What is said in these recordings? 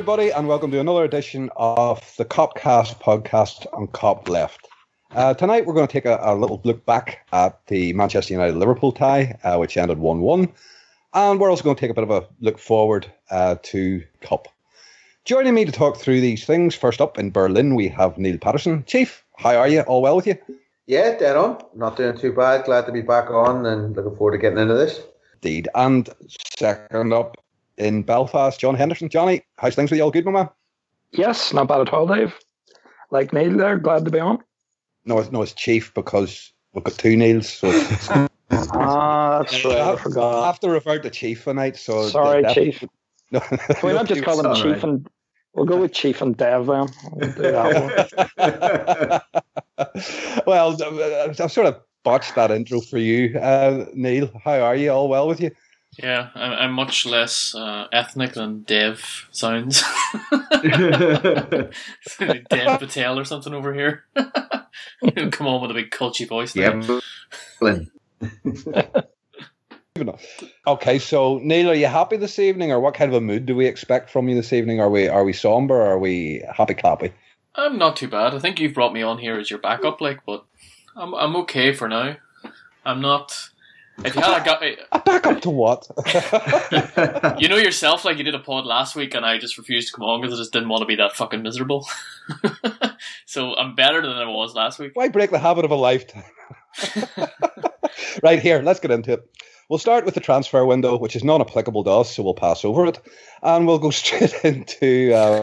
everybody, and welcome to another edition of the Copcast podcast on Cop Left. Uh, tonight, we're going to take a, a, little look back at the Manchester United Liverpool tie, uh, which ended 1 1. And we're also going to take a bit of a look forward uh, to Cup. Joining me to talk through these things, first up in Berlin, we have Neil Patterson. Chief, how are you? All well with you? Yeah, dead on. Not doing too bad. Glad to be back on and looking forward to getting into this. Indeed. And second up in Belfast, John Henderson. Johnny, how's things with you? All good, my man? Yes, not bad at all, Dave. Like Neil there, glad to be on. No, it's, no, it's Chief because we've got two Neils. So ah, that's right. I, forgot. I have to refer to Chief tonight. So sorry, Chief. No, Can we not just call him Chief and we'll go with Chief and Dev then? We'll, well I've sort of botched that intro for you, uh, Neil. How are you? All well with you? Yeah, I'm, I'm much less uh, ethnic than Dev sounds. Dev Patel or something over here. Come on with a big culchy voice. Yeah. okay, so Neil, are you happy this evening, or what kind of a mood do we expect from you this evening? Are we are we somber? Or are we happy clappy? I'm not too bad. I think you've brought me on here as your backup, like, but I'm I'm okay for now. I'm not if you had a, gu- a backup to what? you know yourself, like you did a pod last week, and I just refused to come on because I just didn't want to be that fucking miserable. so I'm better than I was last week. Why break the habit of a lifetime? right here, let's get into it. We'll start with the transfer window, which is non-applicable to us, so we'll pass over it, and we'll go straight into um,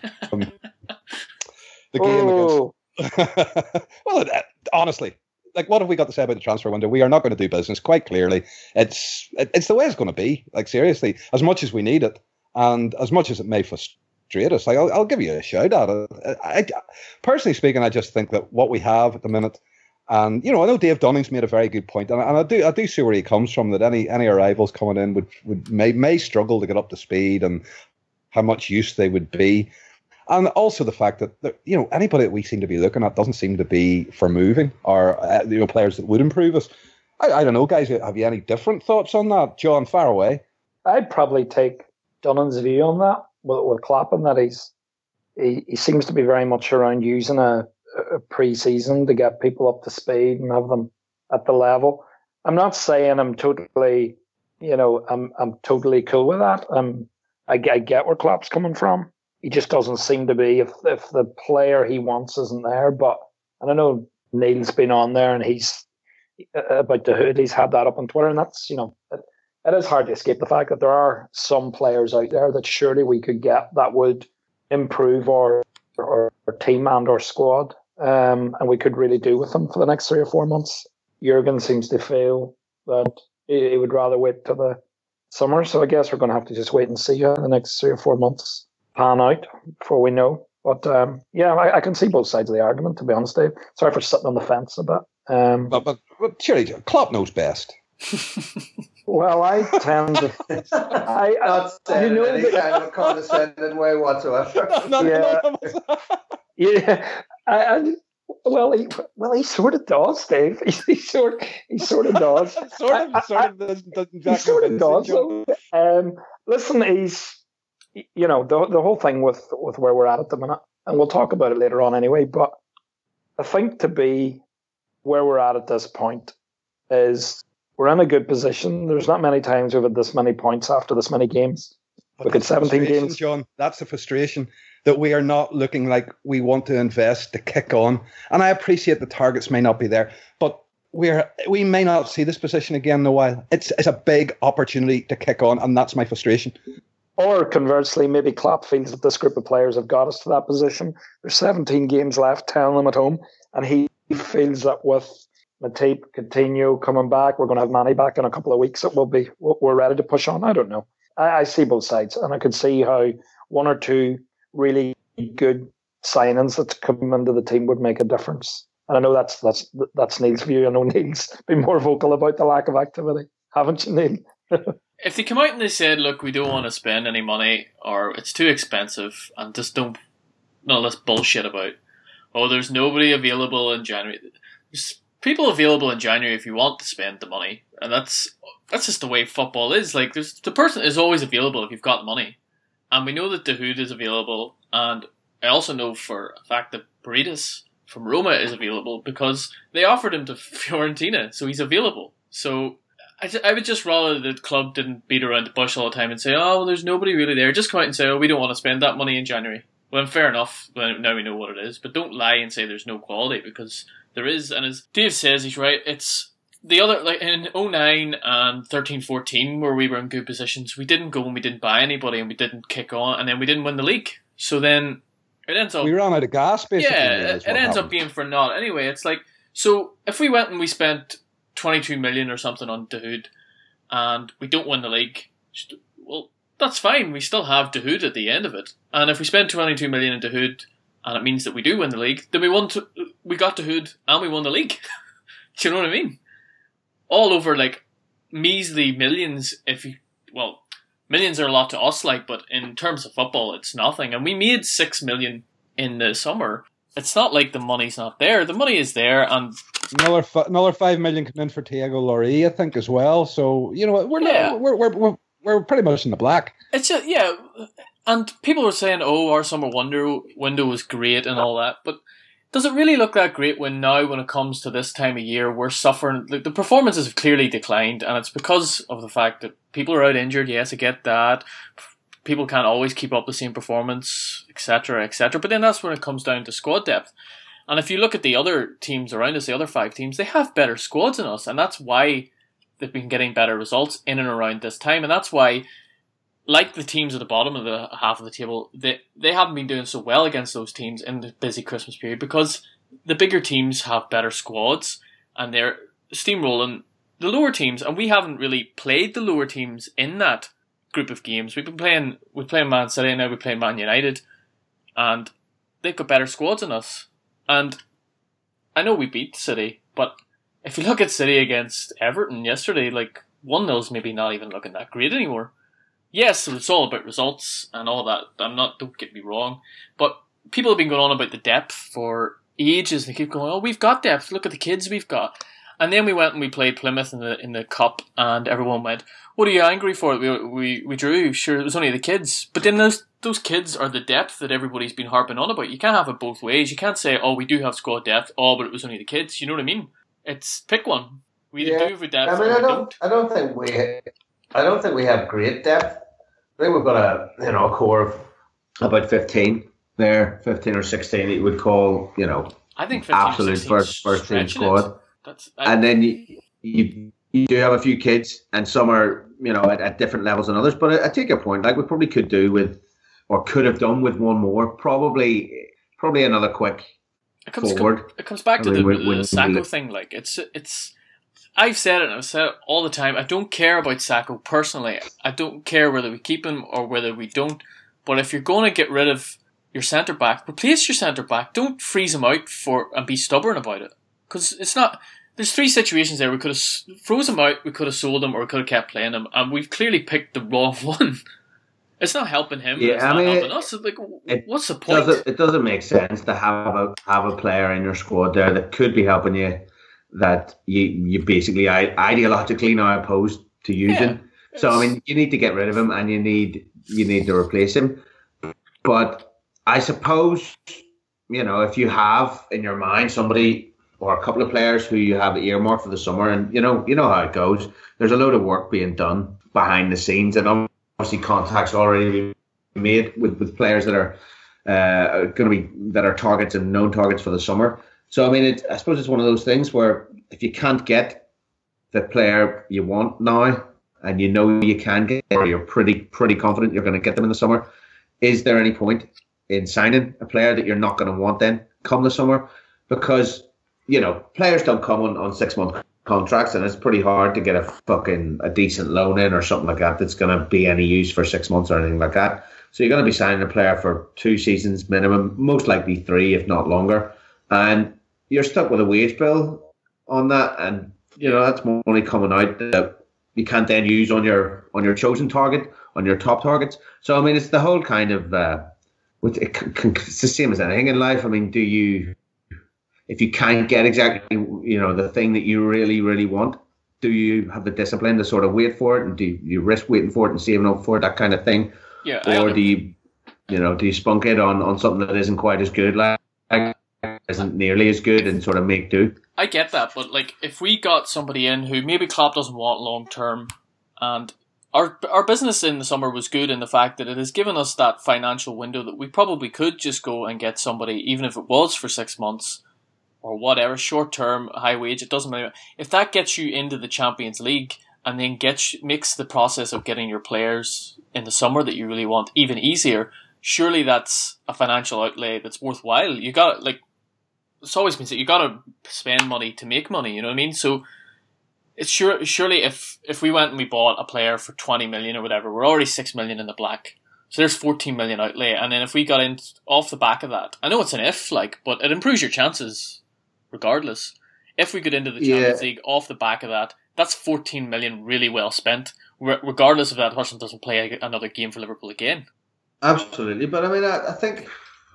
the game oh. against. well, uh, honestly, like what have we got to say about the transfer window? We are not going to do business quite clearly. It's it's the way it's going to be. Like seriously, as much as we need it, and as much as it may frustrate us, like I'll, I'll give you a shout out. I, I, personally speaking, I just think that what we have at the minute, and you know, I know Dave Dunning's made a very good point, and, and I do I do see where he comes from. That any any arrivals coming in would would may may struggle to get up to speed and how much use they would be and also the fact that you know anybody that we seem to be looking at doesn't seem to be for moving or uh, you know players that would improve us. I, I, don't know, guys. Have you any different thoughts on that, John? Faraway? I'd probably take Dunning's view on that with, with Clapham that he's he, he seems to be very much around using a, a pre-season to get people up to speed and have them at the level. I'm not saying I'm totally, you know, I'm I'm totally cool with that. Um, I, I get where Klopp's coming from he just doesn't seem to be. If if the player he wants isn't there, but and I know Neil's been on there and he's uh, about Dahoud. He's had that up on Twitter, and that's you know it, it is hard to escape the fact that there are some players out there that surely we could get that would improve our our, our team and our squad, um, and we could really do with them for the next three or four months. Jurgen seems to feel that he, he would rather wait till the summer, so I guess we're going to have to just wait and see how the next three or four months pan out before we know. But um, yeah, I, I, can see both sides of the argument. To be honest, Dave. Sorry for sitting on the fence a bit. Um, but, but, but surely Klopp knows best. well, I tend to. I, Not you know any kind of condescending way whatsoever. yeah, yeah. I, I, well, he, well, he sort of does, Dave. He, he sort, he sort of does. sort of, sort of doesn't, doesn't exactly he sort of does. So, um, listen, he's you know the the whole thing with with where we're at at the minute, and we'll talk about it later on anyway. But I think to be where we're at at this point is we're in a good position. There's not many times we've had this many points after this many games. Look at 17 games. John, that's the frustration that we are not looking like we want to invest to kick on. And I appreciate the targets may not be there, but we're we may not see this position again in a while. It's it's a big opportunity to kick on, and that's my frustration. Or conversely, maybe Klopp feels that this group of players have got us to that position. There's 17 games left, 10 of them at home, and he feels that with Matip, Coutinho coming back, we're going to have Mane back in a couple of weeks. It will be we're ready to push on. I don't know. I, I see both sides, and I could see how one or two really good signings that come into the team would make a difference. And I know that's that's that's Neil's view. I know Neil's been more vocal about the lack of activity, haven't you, Neil? If they come out and they said, "Look, we don't want to spend any money, or it's too expensive," and just don't none of this bullshit about, oh, there's nobody available in January. There's people available in January if you want to spend the money, and that's that's just the way football is. Like, there's the person is always available if you've got money. and we know that Dahoud is available, and I also know for a fact that Paredes from Roma is available because they offered him to Fiorentina, so he's available. So I, I would just rather the club didn't beat around the bush all the time and say, oh, well, there's nobody really there. Just come out and say, oh, we don't want to spend that money in January. Well, fair enough. Now we know what it is, but don't lie and say there's no quality because there is. And as Dave says, he's right. It's the other like in 09 and 13 14 where we were in good positions we didn't go and we didn't buy anybody and we didn't kick on and then we didn't win the league so then it ends up we ran out of gas basically yeah it, it ends happened. up being for naught anyway it's like so if we went and we spent 22 million or something on Dahoud and we don't win the league well that's fine we still have Dahoud at the end of it and if we spend 22 million in Dahoud and it means that we do win the league then we won to, we got Dahoud and we won the league do you know what I mean all over like measly millions. If you well, millions are a lot to us, like, but in terms of football, it's nothing. And we made six million in the summer. It's not like the money's not there. The money is there, and another f- another five million coming in for Tiago Ilori, I think, as well. So you know, we're yeah. not, we're, we're we're we're pretty much in the black. It's just yeah, and people were saying, "Oh, our summer wonder window was great and all that," but does it really look that great when now, when it comes to this time of year, we're suffering? The, the performances have clearly declined, and it's because of the fact that people are out injured. Yes, I get that. People can't always keep up the same performance, etc., etc. But then that's when it comes down to squad depth. And if you look at the other teams around us, the other five teams, they have better squads than us, and that's why they've been getting better results in and around this time, and that's why like the teams at the bottom of the half of the table, they they haven't been doing so well against those teams in the busy Christmas period because the bigger teams have better squads and they're steamrolling the lower teams, and we haven't really played the lower teams in that group of games. We've been playing we're playing Man City and now we're playing Man United, and they've got better squads than us. And I know we beat City, but if you look at City against Everton yesterday, like one 0 maybe not even looking that great anymore yes, it's all about results and all that. I'm not. Don't get me wrong, but people have been going on about the depth for ages. They keep going, "Oh, we've got depth. Look at the kids we've got." And then we went and we played Plymouth in the in the cup, and everyone went, "What are you angry for? We we we drew. Sure, it was only the kids." But then those those kids are the depth that everybody's been harping on about. You can't have it both ways. You can't say, "Oh, we do have squad depth." Oh, but it was only the kids. You know what I mean? It's pick one. We yeah. do have depth. I mean, I don't, don't. I don't think we. I don't think we have great depth. I think we've got a you know a core of about fifteen there, fifteen or sixteen that you would call you know I think absolute first first team squad. That's and then you, you you do have a few kids, and some are you know at, at different levels than others. But I, I, take your point. Like we probably could do with, or could have done with one more. Probably probably another quick it comes, forward. it comes back to mean, the, when, the when Sakho thing. Like it's it's I've said it I've said it all the time. I don't care about Sakho personally. I don't care whether we keep him or whether we don't. But if you're going to get rid of your centre back, replace your centre back. Don't freeze him out for and be stubborn about it. Because it's not. There's three situations there. We could have froze him out, we could have sold him, or we could have kept playing him, and we've clearly picked the wrong one. It's not helping him. Yeah, it's I not mean, helping us. It's like, what's the point? Doesn't, it doesn't make sense to have a have a player in your squad there that could be helping you that you you basically ideologically now opposed to using. Yeah, so I mean, you need to get rid of him, and you need you need to replace him. But I suppose you know if you have in your mind somebody or a couple of players who you have earmarked for the summer, and you know you know how it goes. There's a load of work being done behind the scenes, and obviously contacts already made with, with players that are uh, going to be that are targets and known targets for the summer. So I mean, it, I suppose it's one of those things where if you can't get the player you want now, and you know you can get, or you're pretty pretty confident you're going to get them in the summer, is there any point in signing a player that you're not going to want then come the summer? Because you know players don't come on, on six month contracts, and it's pretty hard to get a fucking a decent loan in or something like that that's going to be any use for six months or anything like that. So you're going to be signing a player for two seasons minimum, most likely three, if not longer. And you're stuck with a wage bill on that, and you know that's money coming out that you can't then use on your on your chosen target on your top targets. So I mean, it's the whole kind of uh, it's the same as anything in life. I mean, do you if you can't get exactly you know the thing that you really really want, do you have the discipline to sort of wait for it, and do you risk waiting for it and saving up for it, that kind of thing? Yeah, or do you, you know, do you spunk it on on something that isn't quite as good, like isn't nearly as good, and sort of make do? I get that, but like if we got somebody in who maybe Klopp doesn't want long term, and our our business in the summer was good in the fact that it has given us that financial window that we probably could just go and get somebody, even if it was for six months or whatever, short term, high wage. It doesn't matter if that gets you into the Champions League and then gets makes the process of getting your players in the summer that you really want even easier. Surely that's a financial outlay that's worthwhile. You got like it's always been said you got to spend money to make money. You know what I mean? So it's sure surely if if we went and we bought a player for twenty million or whatever, we're already six million in the black. So there's fourteen million outlay, and then if we got in off the back of that, I know it's an if, like, but it improves your chances regardless. If we get into the Champions yeah. League off the back of that, that's fourteen million really well spent, regardless of that Hudson doesn't play another game for Liverpool again. Absolutely, but I mean, I, I think,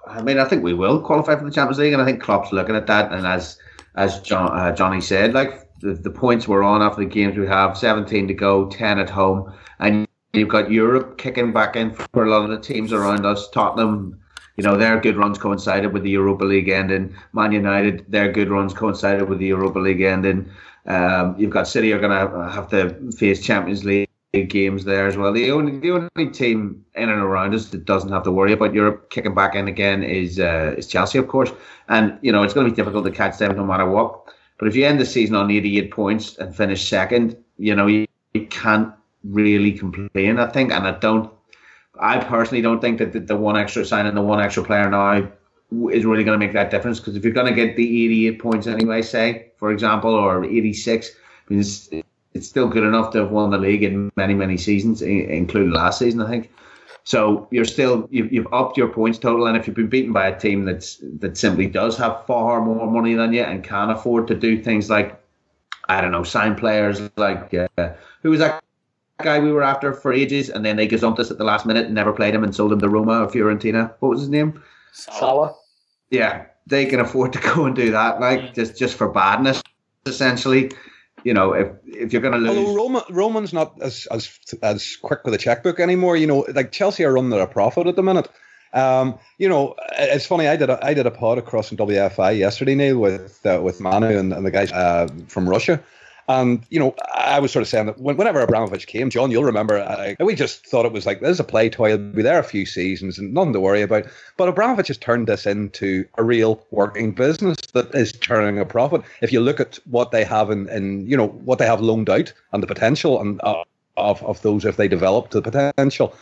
I mean, I think we will qualify for the Champions League, and I think Klopp's looking at that, and as as John, uh, Johnny said, like the, the points we're on after the games we have 17 to go 10 at home and you've got Europe kicking back in for a lot of the teams around us Tottenham you know their good runs coincided with the Europa League ending Man United their good runs coincided with the Europa League ending um, you've got City are going to have to face Champions League games there as well. The only the only team in and around us that doesn't have to worry about Europe kicking back in again is uh, is Chelsea of course. And you know it's going to be difficult to catch them no matter what. But if you end the season on 88 points and finish second, you know, you, you can't really complain, I think. And I don't, I personally don't think that the, the one extra sign and the one extra player now is really going to make that difference. Because if you're going to get the 88 points anyway, say, for example, or 86, I mean, it's, it's still good enough to have won the league in many, many seasons, including last season, I think. So you're still you've, you've upped your points total, and if you've been beaten by a team that's that simply does have far more money than you and can afford to do things like I don't know sign players like uh, who was that guy we were after for ages, and then they gazumped us at the last minute and never played him and sold him to Roma or Fiorentina. What was his name? Salah. Yeah, they can afford to go and do that, like yeah. just just for badness, essentially you know, if if you're going to lose, although Roman Roman's not as as as quick with a checkbook anymore. You know, like Chelsea are running at a profit at the minute. Um, you know, it's funny. I did a, I did a pod across in WFI yesterday, Neil, with uh, with Manu and, and the guys uh, from Russia, and you know, I was sort of saying that whenever Abramovich came, John, you'll remember, uh, we just thought it was like there's a play toy. He'll be there a few seasons and nothing to worry about. But Abramovich has turned this into a real working business that is turning a profit. If you look at what they have in you know, what they have loaned out and the potential and uh, of of those if they develop to the potential,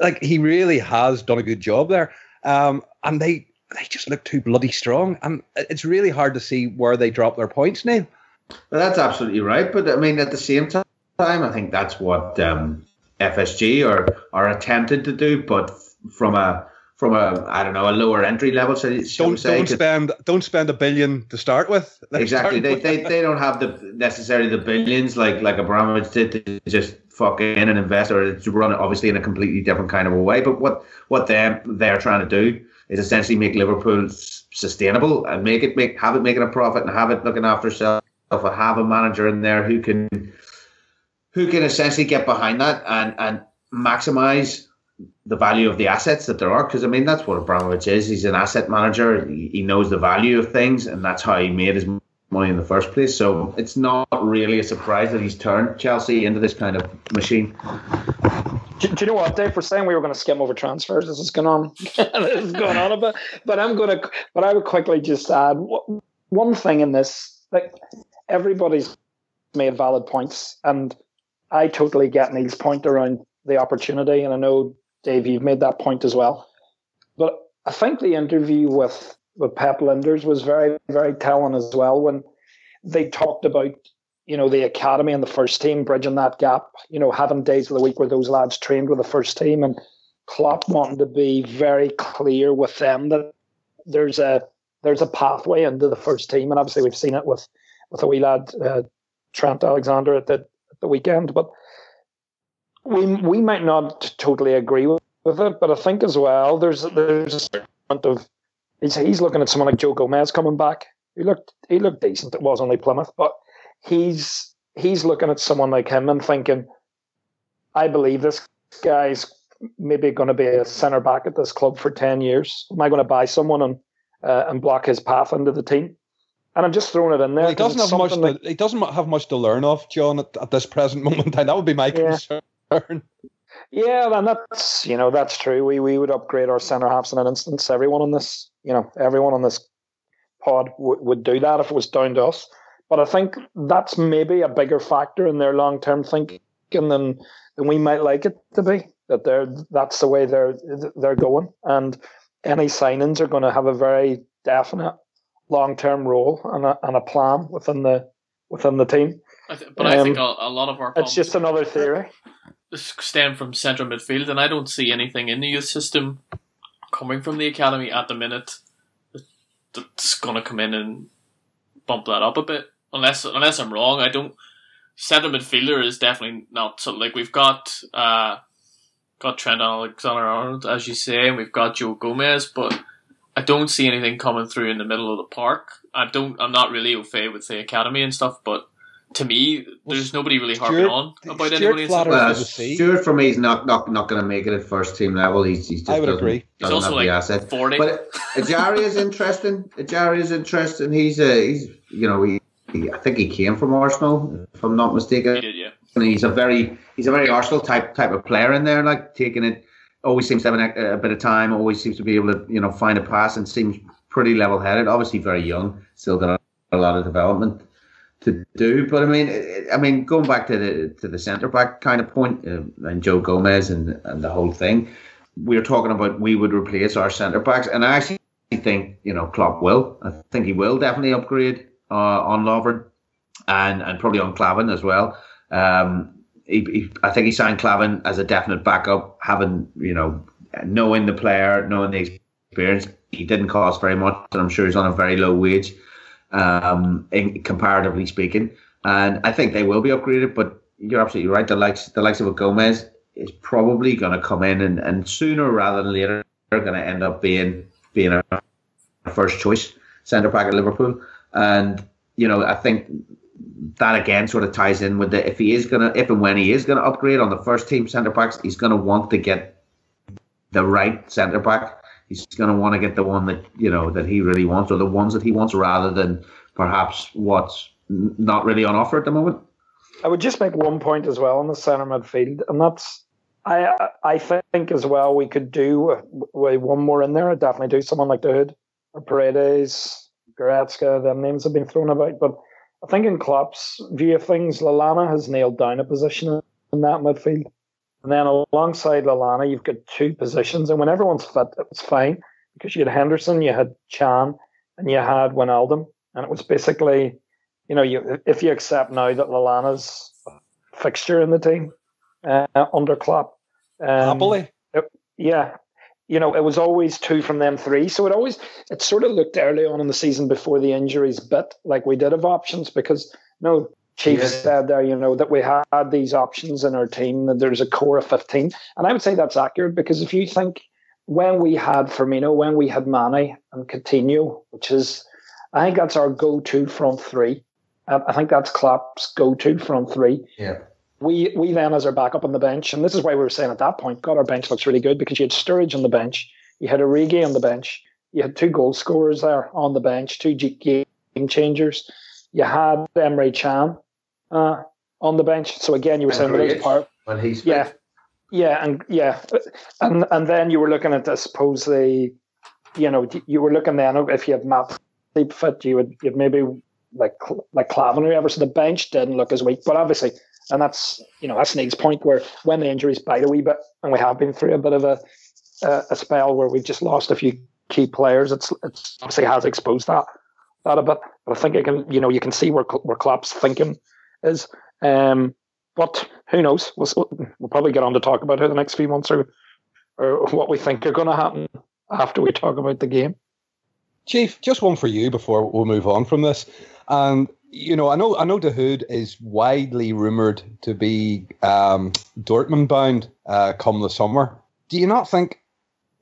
like he really has done a good job there. Um, and they they just look too bloody strong, and it's really hard to see where they drop their points, Neil. Well, that's absolutely right. But I mean, at the same time, I think that's what um, FSG are are attempted to do, but from a from a I don't know a lower entry level. So don't say, don't spend don't spend a billion to start with. exactly, they, they they don't have the necessarily the billions like like Abramovich did to just fuck in and invest or to run it obviously in a completely different kind of a way. But what what they they're trying to do is essentially make Liverpool sustainable and make it make have it making a profit and have it looking after itself I have a manager in there who can who can essentially get behind that and and maximize the value of the assets that there are. Because I mean, that's what Abramovich is. He's an asset manager. He knows the value of things, and that's how he made his money in the first place. So it's not really a surprise that he's turned Chelsea into this kind of machine. Do, do you know what, Dave? We're saying we were going to skim over transfers. This is going on. this is going on a bit. But I'm going to. But I would quickly just add one thing in this. Like everybody's made valid points, and I totally get Neil's point around the opportunity, and I know Dave, you've made that point as well. But I think the interview with with Pep Lijnders was very, very telling as well when they talked about you know the academy and the first team bridging that gap. You know, having days of the week where those lads trained with the first team, and Klopp wanting to be very clear with them that there's a there's a pathway into the first team, and obviously we've seen it with with a wee lad, uh, Trent Alexander, at the, at the weekend. But we we might not totally agree with, with it, but I think as well there's there's a certain amount of he's he's looking at someone like Joe Gomez coming back. He looked he looked decent. It was only Plymouth, but he's he's looking at someone like him and thinking, I believe this guy's maybe going to be a centre back at this club for ten years? Am I going to buy someone and uh, and block his path into the team? And I'm just throwing it in there. Well, he doesn't have much. To, he doesn't have much to learn of, John, at, at this present moment time. That would be my yeah. concern. Yeah, and that's you know that's true. We we would upgrade our centre halves in an instance. Everyone on this, you know, everyone on this pod w- would do that if it was down to us. But I think that's maybe a bigger factor in their long term thinking than than we might like it to be. That they're that's the way they're they're going, and any signings are going to have a very definite long term role and a, and a plan within the within the team. I th- but um, I think a, a, lot of our it's just another theory. Stem from central midfield, and I don't see anything in the youth system coming from the academy at the minute that's going to come in and bump that up a bit. Unless unless I'm wrong, I don't. Centre midfielder is definitely not so. Like we've got uh, got Trent Alexander Arnold, as you say, and we've got Joe Gomez, but I don't see anything coming through in the middle of the park. I don't. I'm not really au fait with the academy and stuff, but to me, there's nobody really harping Stewart, on about Stewart anybody. Well, Stewart for me is not not, not going to make it at first team level. He's, he's just I would agree. He's also like asset. forty. But Ejaria is interesting. Ejaria is interesting. He's a he's you know he, he, I think he came from Arsenal if I'm not mistaken. He did, yeah. And he's a very he's a very Arsenal type type of player in there, like taking it. Always seems to have a, a bit of time. Always seems to be able to you know find a pass and seems pretty level headed. Obviously very young, still got a, lot of development to do. But I mean, I mean, going back to the to the centre back kind of point, uh, and Joe Gomez and and the whole thing, we were talking about we would replace our centre backs, and I actually think you know Klopp will. I think he will definitely upgrade uh, on Lovren, and and probably on Klavan as well. Um, he, he, I think he signed Klavan as a definite backup, having you know knowing the player, knowing the experience. He didn't cost very much, and I'm sure he's on a very low wage um, in, comparatively speaking. And I think they will be upgraded, but you're absolutely right. The likes the likes of a Gomez is probably going to come in, and, and sooner rather than later, they're going to end up being being a first choice centre back at Liverpool. And you know, I think that again sort of ties in with the if he is gonna if and when he is gonna upgrade on the first team centre backs, he's gonna want to get the right centre back he's to want to get the one that you know that he really wants, or the ones that he wants, rather than perhaps what's not really on offer at the moment. I would just make one point as well on the centre midfield, and that's I I think as well we could do one more in there. I'd definitely do someone like Dahoud or Paredes, Goretzka. Them names have been thrown about, but I think in Klopp's view of things, Lallana has nailed down a position in that midfield. And then alongside Lallana, you've got two positions, and when everyone's fit, it was fine because you had Henderson, you had Can, and you had Wijnaldum, and it was basically, you know, you if you accept now that Lallana's fixture in the team uh, under Klopp, um, happily, it, yeah, you know, it was always two from them three. So it always it sort of looked early on in the season before the injuries bit like we did have options because no, Chief yeah. said there, you know, that we had these options in our team, that there's a core of 15. And I would say that's accurate because if you think when we had Firmino, when we had Mane and Coutinho, which is, I think that's our go to front three. I think that's Klopp's go to front three. Yeah. We we then as our backup on the bench, and this is why we were saying at that point, God, our bench looks really good because you had Sturridge on the bench, you had Origi on the bench, you had two goal scorers there on the bench, two game changers. You had Emre Can, uh, on the bench. So again, you were saying there's part. When he's yeah, yeah, and yeah, and and then you were looking at I suppose the, you know, you were looking then if you had Matip fit, you would you'd maybe like like Klavan or whatever. So the bench didn't look as weak, but obviously, and that's you know that's Nate's point where when the injuries bite a wee bit, and we have been through a bit of a a, a spell where we've just lost a few key players. It's it's obviously has exposed that that a bit, but I think it can you know you can see where where Klopp's thinking is. Um, but who knows? We'll, we'll probably get on to talk about it the next few months or, or what we think are going to happen after we talk about the game. Chief, just one for you before we move on from this. And you know, I know I know Dahoud is widely rumored to be um, Dortmund bound uh, come the summer. Do you not think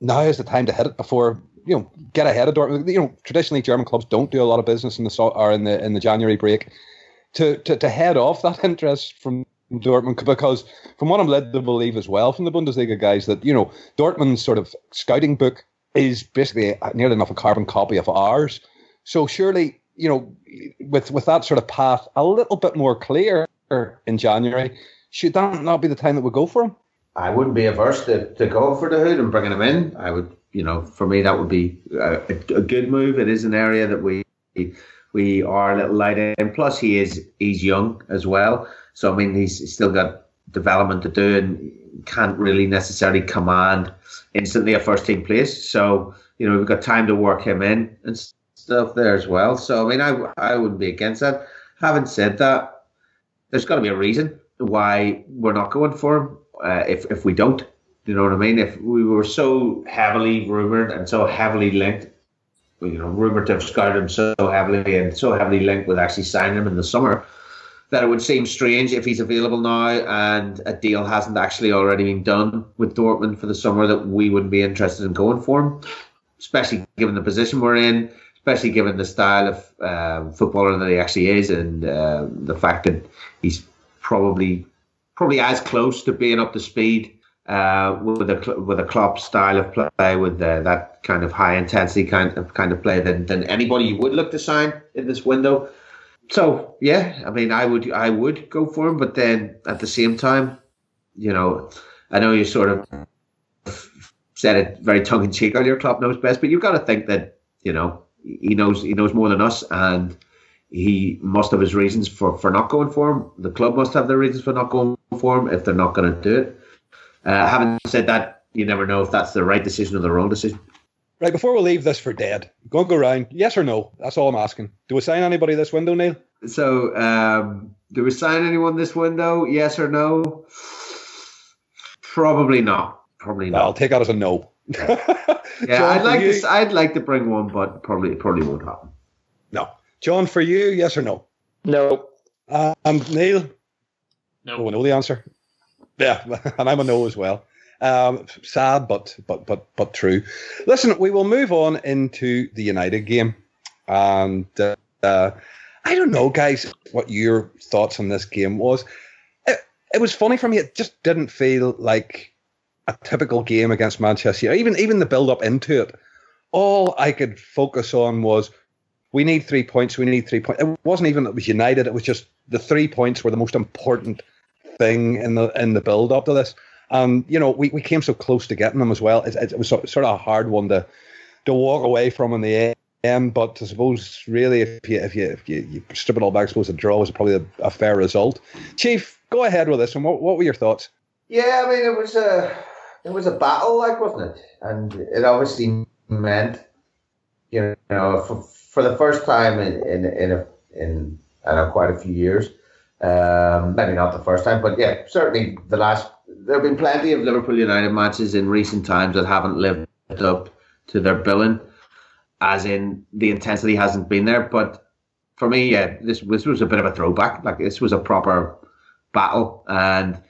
now is the time to hit it before you know get ahead of Dortmund? You know, traditionally German clubs don't do a lot of business in the or in the in the January break to, to, to head off that interest from Dortmund because from what I'm led to believe as well from the Bundesliga guys that you know Dortmund's sort of scouting book is basically nearly enough a carbon copy of ours. So surely you know with with that sort of path a little bit more clear in January, should that not be the time that we go for him? I wouldn't be averse to, to go for Dahoud and bringing him in. I would, you know, for me that would be a, a good move. It is an area that we we are a little light in. Plus, he is he's young as well, so I mean he's still got development to do and can't really necessarily command instantly a first team place. So you know we've got time to work him in and stuff there as well. So I mean I I wouldn't be against that. Having said that, there's got to be a reason why we're not going for him. Uh, if if we don't, you know what I mean? If we were so heavily rumored and so heavily linked you know, rumored to have scouted him so heavily and so heavily linked with actually signing him in the summer that it would seem strange if he's available now and a deal hasn't actually already been done with Dortmund for the summer that we wouldn't be interested in going for him, especially given the position we're in, especially given the style of uh, footballer that he actually is and uh, the fact that he's probably probably as close to being up to speed uh, with a with a club style of play, with uh, that kind of high intensity kind of kind of play than than anybody you would look to sign in this window. So yeah, I mean, I would I would go for him, but then at the same time, you know, I know you sort of said it very tongue in cheek earlier. Klopp knows best, but you've got to think that you know he knows he knows more than us, and he must have his reasons for for not going for him. The club must have their reasons for not going for him if they're not going to do it. Uh, having said that, you never know if that's the right decision or the wrong decision. Right, before we leave this for dead, go and go round. Yes or no? That's all I'm asking. Do we sign anybody this window, Neil? So, um, do we sign anyone this window? Yes or no? Probably not. Probably not. I'll take that as a no. Yeah, John, I'd like you? to. I'd like to bring one, but probably probably won't happen. No, John, for you, yes or no? No. Uh, and Neil. No. Oh, we know the answer. Yeah, and I'm a no as well. Um, sad, but but but but true. Listen, we will move on into the United game, and uh, uh, I don't know, guys, what your thoughts on this game was. It, it was funny for me. It just didn't feel like a typical game against Manchester. Even even the build up into it, all I could focus on was we need three points. We need three points. It wasn't even that it was United. It was just the three points were the most important thing in the in the build up to this. Um, you know, we, we came so close to getting them as well. It, it was sort of a hard one to to walk away from in the end. But I suppose really, if you if you if you, you strip it all back, I suppose a draw was probably a, a fair result. Chief, go ahead with this. And what what were your thoughts? Yeah, I mean, it was a it was a battle, like wasn't it? And it obviously meant, you know, for, for the first time in in in a, in I know quite a few years um, maybe not the first time, but yeah, certainly the last. There have been plenty of Liverpool United matches in recent times that haven't lived up to their billing, as in the intensity hasn't been there. But for me, yeah, this, this was a bit of a throwback. Like this was a proper battle, and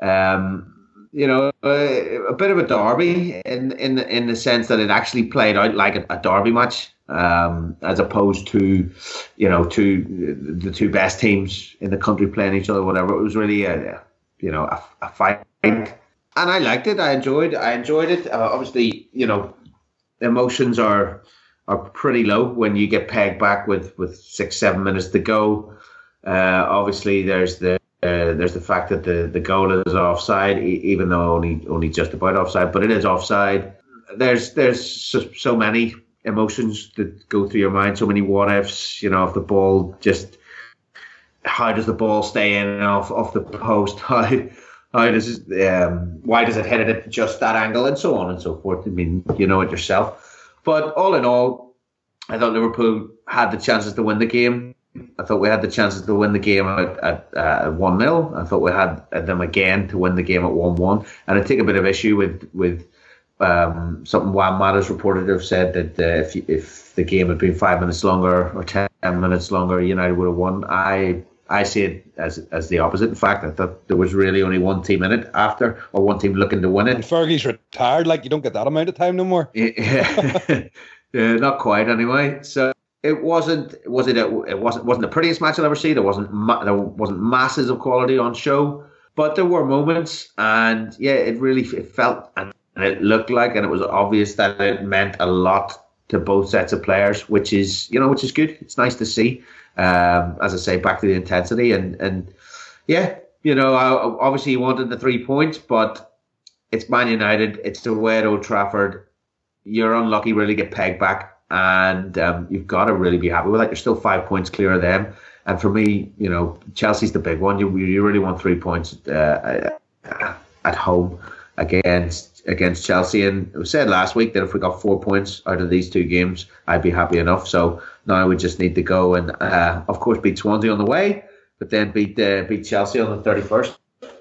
um, you know, a, a, bit of a derby in in in the sense that it actually played out like a, a derby match um, as opposed to, you know, to the two best teams in the country playing each other, whatever. It was really a, you know, a, a fight, and I liked it. I enjoyed. I enjoyed it. Uh, obviously, you know, emotions are are pretty low when you get pegged back with with six seven minutes to go. Uh, obviously, there's the uh, there's the fact that the, the goal is offside, even though only only just about offside, but it is offside. There's there's so, so many emotions that go through your mind, so many what ifs, you know, if the ball just how does the ball stay in off off the post? How how does um, why does it hit it at just that angle and so on and so forth? I mean, you know it yourself. But all in all, I thought Liverpool had the chances to win the game. I thought we had the chances to win the game at, at one 0 I thought we had them again to win the game at one one. And I take a bit of issue with with um, something Wham Matters reported to have said that uh, if if the game had been five minutes longer or ten minutes longer, United would have won. I I see it as as the opposite. In fact, I thought there was really only one team in it after, or one team looking to win it. And Fergie's retired. Like you don't get that amount of time no more. Yeah, yeah not quite anyway. So it wasn't. Was it? A, it wasn't. Wasn't the prettiest match I'll ever see. There wasn't. Ma- there wasn't masses of quality on show. But there were moments, and yeah, it really it felt and it looked like, and it was obvious that it meant a lot to both sets of players, which is you know which is good. It's nice to see. Um, as I say, back to the intensity and and yeah, you know, obviously he wanted the three points, but it's Man United. It's the way at Old Trafford. You're unlucky, really get pegged back, and um, you've got to really be happy with that. You're still five points clear of them. And for me, you know, Chelsea's the big one. You you really want three points uh, at home against against Chelsea. And was said last week that if we got four points out of these two games, I'd be happy enough. So now we just need to go and, uh, of course, beat Swansea on the way, but then beat uh, beat Chelsea on the thirty first.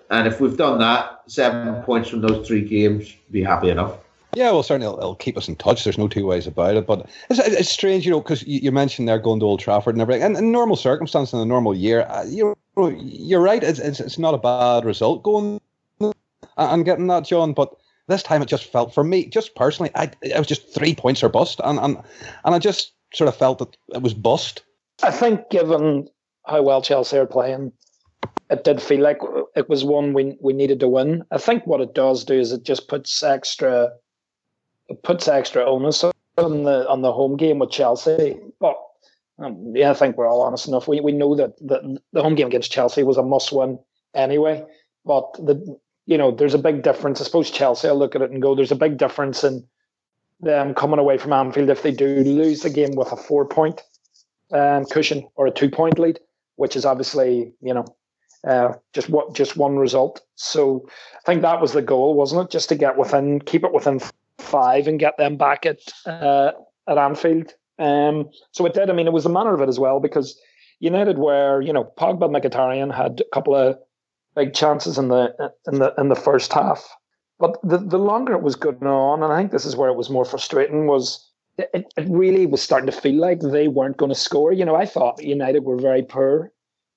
And if we've done that, seven points from those three games, be happy enough. Yeah, well, certainly it'll, it'll, keep us in touch. There's no two ways about it. But it's, it's strange, you know, because you, you, mentioned they're going to Old Trafford and everything. And in normal circumstances, in a normal year, uh, you know, you're right. It's, it's, it's not a bad result going and getting that, John. But this time it just felt, for me, just personally, I, it was just three points or bust. And, and, and I just sort of felt that it was bust. I think, given how well Chelsea are playing, it did feel like it was one we we needed to win. I think what it does do is it just puts extra puts extra onus on the on the home game with Chelsea. But um, yeah, I think we're all honest enough. We we know that the the home game against Chelsea was a must win anyway. But the you know there's a big difference. I suppose Chelsea will look at it and go, there's a big difference in them coming away from Anfield if they do lose the game with a four point um, cushion or a two point lead, which is obviously you know uh, just what just one result. So I think that was the goal, wasn't it? Just to get within, keep it within five, and get them back at uh, at Anfield. Um, so it did. I mean, it was the manner of it as well because United were, you know, Pogba, Mkhitaryan had a couple of big chances in the in the in the first half, but the the longer it was going on, and I think this is where it was more frustrating was. It, it really was starting to feel like they weren't going to score. You know, I thought United were very poor.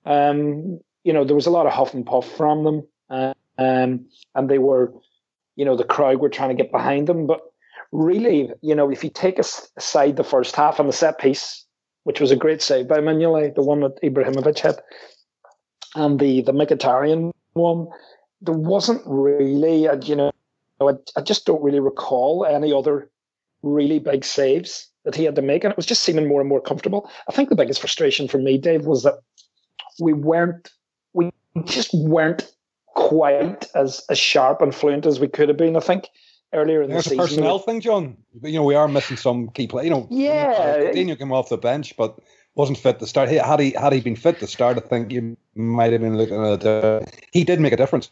Um, you know, there was a lot of huff and puff from them, uh, um, and they were, you know, the crowd were trying to get behind them. But really, you know, if you take aside the first half and the set piece, which was a great save by Mignolet, the one that Ibrahimovic hit, and the the Mkhitaryan one, there wasn't really, a, you know, I, I just don't really recall any other really big saves that he had to make, and it was just seeming more and more comfortable. I think the biggest frustration for me, Dave, was that we weren't we just weren't quite as, as sharp and fluent as we could have been. I think earlier in There's the season. There's a personnel thing, John. You know, we are missing some key players. You know, yeah, Daniel came off the bench, but wasn't fit to start. Had he had he been fit to start, I think you might have been looking at. Uh, he did make a difference.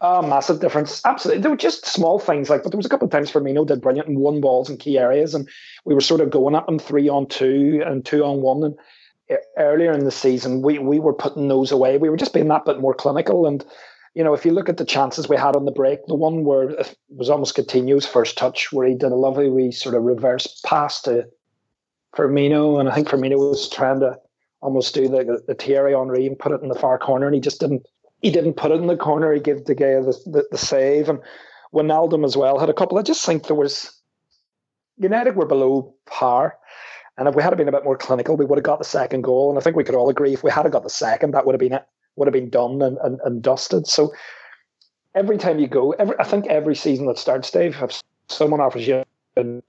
A massive difference. Absolutely. There were just small things like, but there was a couple of times Firmino did brilliant and won balls in key areas, and we were sort of going at them three on two and two on one, and earlier in the season, we we were putting those away. We were just being that bit more clinical. And you know, if you look at the chances we had on the break, the one where it was almost Coutinho's first touch, where he did a lovely wee sort of reverse pass to Firmino, and I think Firmino was trying to almost do the the Thierry Henry and put it in the far corner, and he just didn't. He didn't put it in the corner. He gave De Gea the, the, the save, and Wijnaldum as well had a couple. I just think there was United were below par and if we had been a bit more clinical, we would have got the second goal. And I think we could all agree if we had got the second, that would have been it, would have been done and, and, and dusted. So every time you go, every, I think every season that starts, Dave, if someone offers you a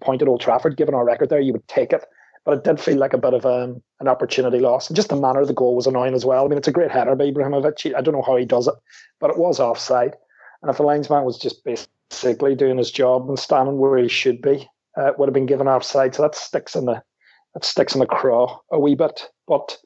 point at Old Trafford, given our record there, you would take it. But it did feel like a bit of um, an opportunity loss. And just the manner of the goal was annoying as well. I mean, it's a great header by Ibrahimovic. I don't know how he does it, but it was offside. And if the linesman was just basically doing his job and standing where he should be, uh, would have been given offside. So that sticks in the that sticks in the craw a wee bit. But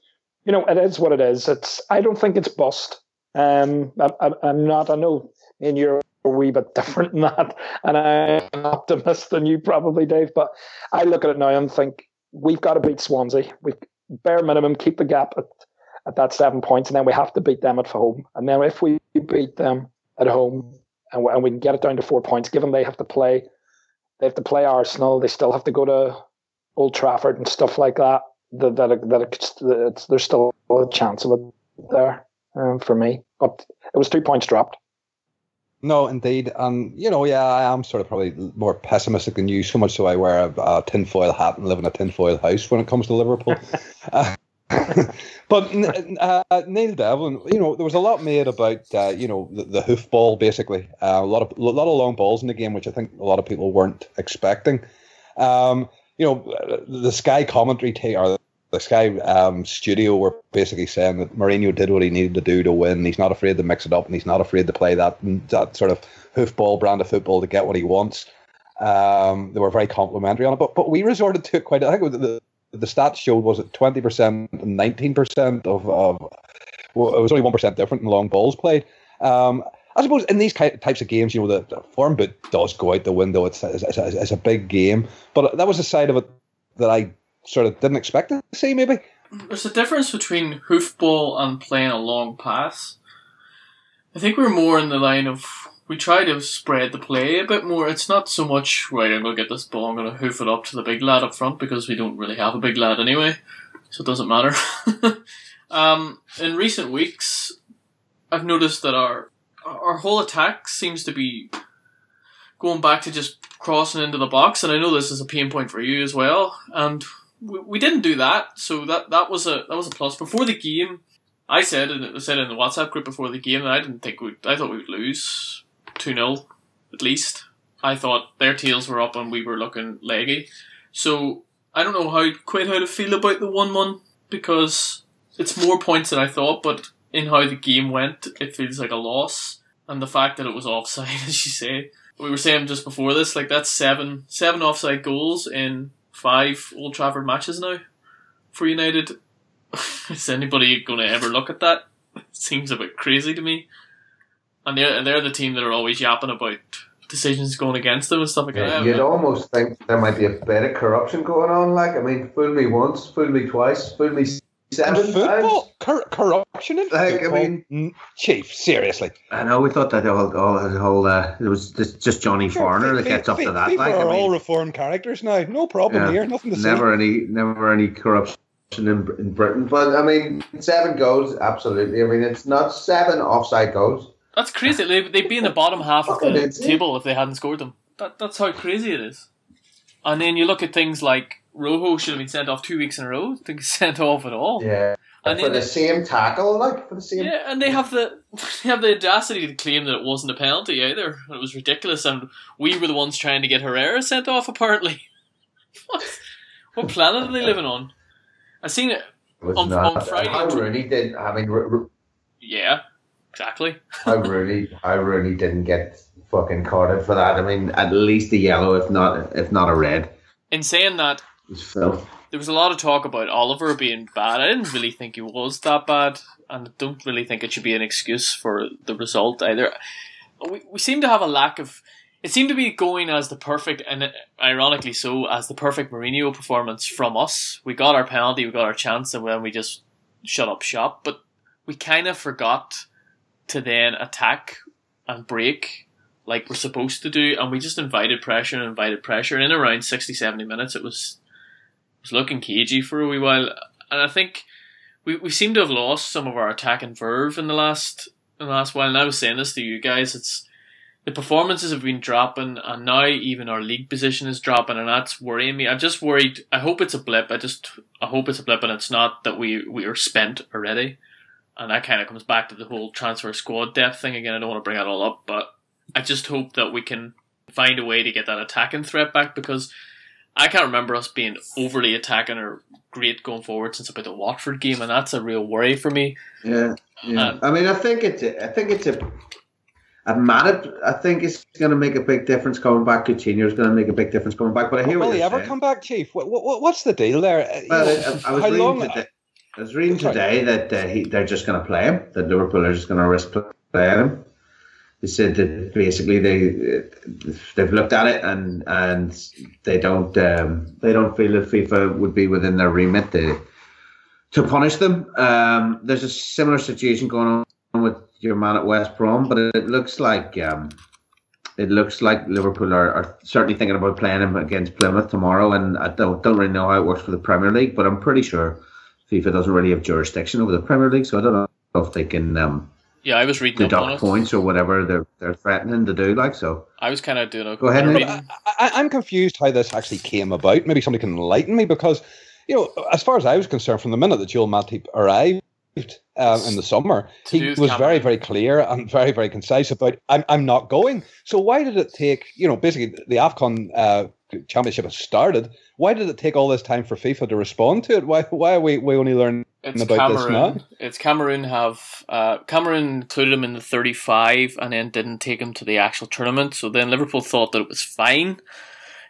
you know, it is what it is. It's I don't think it's bust. Um, I, am not. I know, in you're a wee bit different than that, and I'm an optimist than you probably, Dave. But I look at it now and think we've got to beat Swansea. We bare minimum keep the gap at at that seven points, and then we have to beat them at home. And then if we beat them at home and we, and we can get it down to four points, given they have to play they have to play Arsenal. They still have to go to Old Trafford and stuff like that. That that, that it's, it's, there's still a chance of it there um, for me. But it was two points dropped. No, indeed, and you know, yeah, I am sort of probably more pessimistic than you. So much so I wear a, a tinfoil hat and live in a tinfoil house when it comes to Liverpool. uh, but uh, Neil Devlin, you know, there was a lot made about uh, you know the, the hoofball basically, uh, a lot of a lot of long balls in the game, which I think a lot of people weren't expecting. Um, you know, the Sky commentary or the Sky um, studio were basically saying that Mourinho did what he needed to do to win. He's not afraid to mix it up, and he's not afraid to play that that sort of hoofball brand of football to get what he wants. Um, they were very complimentary on it, but but we resorted to it quite. I think the the stats showed was it twenty percent and nineteen percent of of well, it was only one percent different in long balls played. Um, I suppose in these types of games, you know, the, the form boot does go out the window. It's, it's, it's, a, it's a big game, but that was a side of it that I sort of didn't expect to see. Maybe there's a difference between hoofball and playing a long pass. I think we're more in the line of we try to spread the play a bit more. It's not so much right. I'm to get this ball. I'm going to hoof it up to the big lad up front because we don't really have a big lad anyway, so it doesn't matter. um, in recent weeks, I've noticed that our our whole attack seems to be going back to just crossing into the box, and I know this is a pain point for you as well. And we, we didn't do that, so that that was a that was a plus. Before the game, I said and it said in the WhatsApp group before the game that I didn't think we I thought we would lose 2 0 at least. I thought their tails were up and we were looking leggy. So I don't know how quite how to feel about the 1 1 because it's more points than I thought, but in how the game went, it feels like a loss. And the fact that it was offside, as you say, we were saying just before this, like that's seven seven offside goals in five Old Trafford matches now for United. Is anybody going to ever look at that? It seems a bit crazy to me and they're they're the team that are always yapping about decisions going against them and stuff like yeah, that. You'd almost think there might be a bit of corruption going on. Like, I mean, fool me once, fool me twice, fool me seven football, Cor- corruption in like, football. I mean, Chief, seriously. I know we thought that all, all, the whole uh, it was just, just Johnny Foreigner that gets up to that. People like, are I mean, all reformed characters now. No problem yeah, here. Nothing to never say. any, never any corruption in, in Britain. But I mean, seven goals, absolutely. I mean, it's not seven offside goals. That's crazy. They'd, they'd be in the bottom half of the table if they hadn't scored them. That, that's how crazy it is. And then you look at things like Rojo should have been sent off two weeks in a row. Didn't get sent off at all. Yeah. And for the same tackle, like for the same. Yeah, and they have the they have the audacity to claim that it wasn't a penalty either. It was ridiculous, and we were the ones trying to get Herrera sent off. Apparently, what what planet are they living on? I seen it on, on Friday. How Rooney did. I mean, r- r- yeah, exactly. how Rooney, how Rooney didn't get fucking carded for that. I mean, at least a yellow, if not, if not a red. In saying that, Filth. there was a lot of talk about Oliver being bad. I didn't really think he was that bad, and I don't really think it should be an excuse for the result either. We, we seem to have a lack of. It seemed to be going as the perfect, and ironically so, as the perfect Mourinho performance from us. We got our penalty, we got our chance, and then we just shut up shop. But we kind of forgot to then attack and break like we're supposed to do, and we just invited pressure and invited pressure. And in around 60, 70 minutes, it was was looking cagey for a wee while, and I think we, we seem to have lost some of our attacking verve in the last in the last while. And I was saying this to you guys, it's the performances have been dropping, and now even our league position is dropping, and that's worrying me. I'm just worried. I hope it's a blip. I just I hope it's a blip, and it's not that we we are spent already. And that kind of comes back to the whole transfer squad depth thing again. I don't want to bring that all up, but I just hope that we can find a way to get that attacking threat back because I can't remember us being overly attacking or great going forward since about the Watford game, and that's a real worry for me. Yeah, yeah. Um, I mean, I think it's, a, I think it's a. At Manet, I think it's going to make a big difference coming back. Coutinho's going to make a big difference coming back. But I hear Will what he ever saying. come back, Chief? What, what, what's the deal there? Uh, you Well, know, I, I was how reading long- today. I was reading today that uh, he, they're just going to play him. That Liverpool are just going to risk playing him. They said that basically they they've looked at it and and they don't um, they don't feel that FIFA would be within their remit to to punish them. Um, there's a similar situation going on with your man at West Brom, but it, looks like um, it looks like Liverpool are, are certainly thinking about playing him against Plymouth tomorrow. And I don't don't really know how it works for the Premier League, but I'm pretty sure FIFA doesn't really have jurisdiction over the Premier League, so I don't know if they can um, Yeah, I was reading up on deduct it. points or whatever they're they're threatening to do. Like so, I was kind of doing a Go ahead, bit of I, I'm confused how this actually came about. Maybe somebody can enlighten me because, you know, as far as I was concerned, from the minute that Joel Matip arrived um, in the summer, he do with was very, very clear and very, very concise about I'm, I'm not going. So why did it take, you know, basically the AFCON uh, championship has started. Why did it take all this time for FIFA to respond to it? Why, why are we, we only learning It's about this Cameroon. now? It's Cameroon have uh, Cameroon included him in the 35 and then didn't take him to the actual tournament. So then Liverpool thought that it was fine. It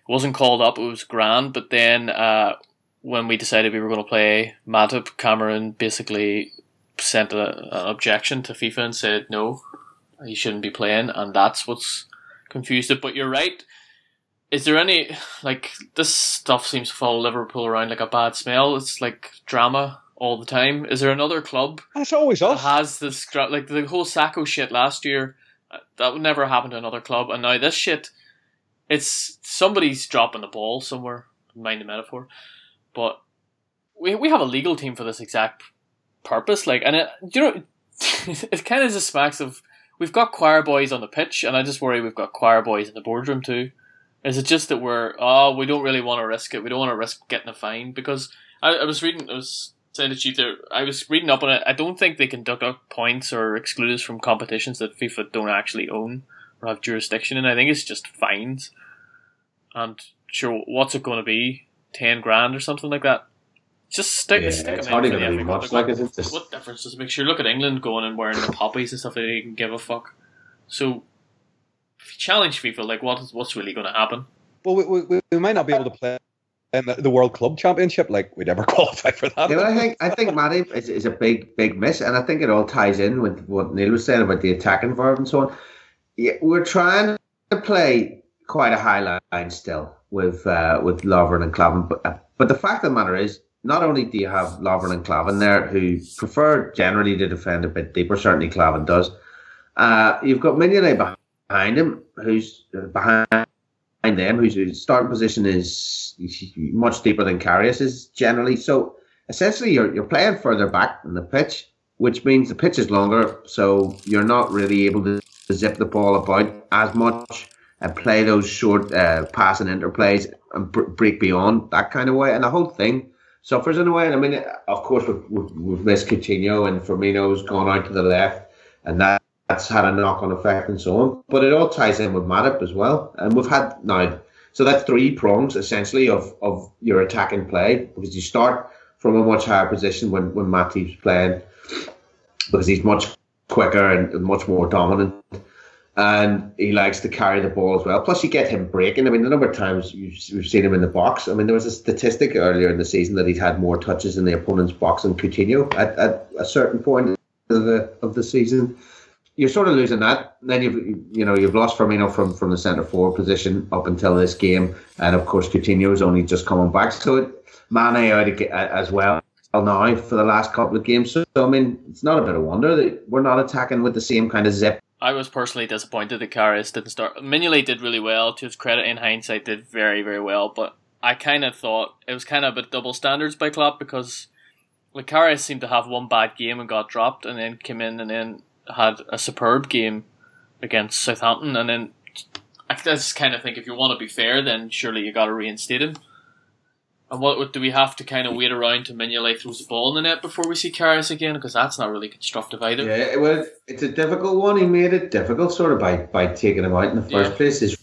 wasn't called up. It was grand. But then uh, when we decided we were going to play Matip, Cameroon basically sent a, an objection to FIFA and said no, he shouldn't be playing, and that's what's confused it. But you're right. Is there any like this stuff seems to follow Liverpool around like a bad smell? It's like drama all the time. Is there another club It's always that us. has this like the whole Sakho shit last year? uh, That would never happen to another club, and now this shit, it's somebody's dropping the ball somewhere. Mind the metaphor, but we we have a legal team for this exact purpose. Like, and it, you know, it kind of just smacks of we've got choir boys on the pitch, and I just worry we've got choir boys in the boardroom too. Is it just that we're oh we don't really want to risk it? We don't want to risk getting a fine because I, I was reading I was saying to you there I was reading up on it. I don't think they can deduct points or exclude us from competitions that FIFA don't actually own or have jurisdiction in. I think it's just fines. And sure, what's it going to be? Ten grand or something like that. Just stick, Yeah, stick it's them hardly in for going to be much. Like, is it just what difference does it make? Sure, look at England going and wearing the poppies and stuff. They didn't give a fuck. So, challenge FIFA, like what is what's really going to happen? Well, we, we, we might not be able to play in the, the World Club Championship. Like, we'd never qualify for that. Yeah, but I think I think Matip is, is a big big miss, and I think it all ties in with what Neil was saying about the attacking verve and so on. Yeah, we're trying to play quite a high line still with uh, with Lovren and Klavan, but uh, but the fact of the matter is, not only do you have Lovren and Klavan there, who prefer generally to defend a bit deeper, certainly Klavan does. Uh, you've got Mignolet behind him, who's uh, behind them, whose whose starting position is much deeper than Karius is generally. So essentially you're you're playing further back in the pitch, which means the pitch is longer, so you're not really able to zip the ball about as much and play those short uh, passing interplays and br- break beyond that kind of way. And the whole thing suffers in a way. And I mean, of course, we've, we've, we've missed Coutinho and Firmino's gone out to the left, and that. That's had a knock-on effect and so on, but it all ties in with Matip as well. And we've had now, so that's three prongs essentially of, of your attacking play because you start from a much higher position when when Matip's playing because he's much quicker and much more dominant. And he likes to carry the ball as well. Plus, you get him breaking. I mean, the number of times you've, we've seen him in the box. I mean, there was a statistic earlier in the season that he'd had more touches in the opponent's box than Coutinho at, at a certain point of the of the season. You're sort of losing that. Then you've you know you've lost Firmino from from the centre forward position up until this game, and of course Coutinho is only just coming back. So it, Mane out as well now for the last couple of games. So, I mean, it's not a bit of wonder that we're not attacking with the same kind of zip. I was personally disappointed that Karius didn't start. Mignolet did really well. To his credit, in hindsight, did very very well. But I kind of thought it was kind of a bit double standards by Klopp because like Karius seemed to have one bad game and got dropped, and then came in and then had a superb game against Southampton, and then I just kind of think if you want to be fair, then surely you got to reinstate him. And what, what do we have to kind of wait around to Mignolet throws the ball in the net before we see Karius again? Because that's not really constructive either. Yeah, well, it's a difficult one. He made it difficult sort of by, by taking him out in the first Yeah. place. His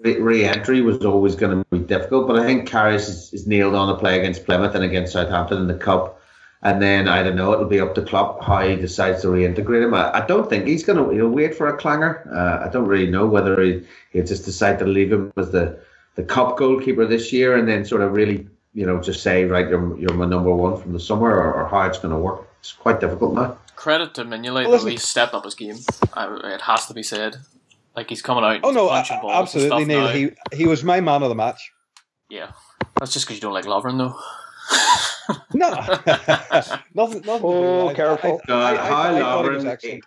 re- re-entry was always going to be difficult, but I think Karius is, is nailed on a play against Plymouth and against Southampton in the Cup. And then I don't know. It'll be up to Klopp how he decides to reintegrate him. I, I don't think he's going to. He'll wait for a clanger. Uh, I don't really know whether he, he'll just decide to leave him as the the cup goalkeeper this year, and then sort of really, you know, just say right, you're you're my number one from the summer, or, or how it's going to work. It's quite difficult now. Credit to Mignolet, Well, though listen- he's stepped up his game. I, it has to be said. Like he's coming out. Oh no, punching a- balls absolutely, stuff Neil. now. He he was my man of the match. Yeah, that's just because you don't like Lovren, though. No, nothing. nothing Oh, I- careful. I, I, I, I How thought he was Lovren excellent.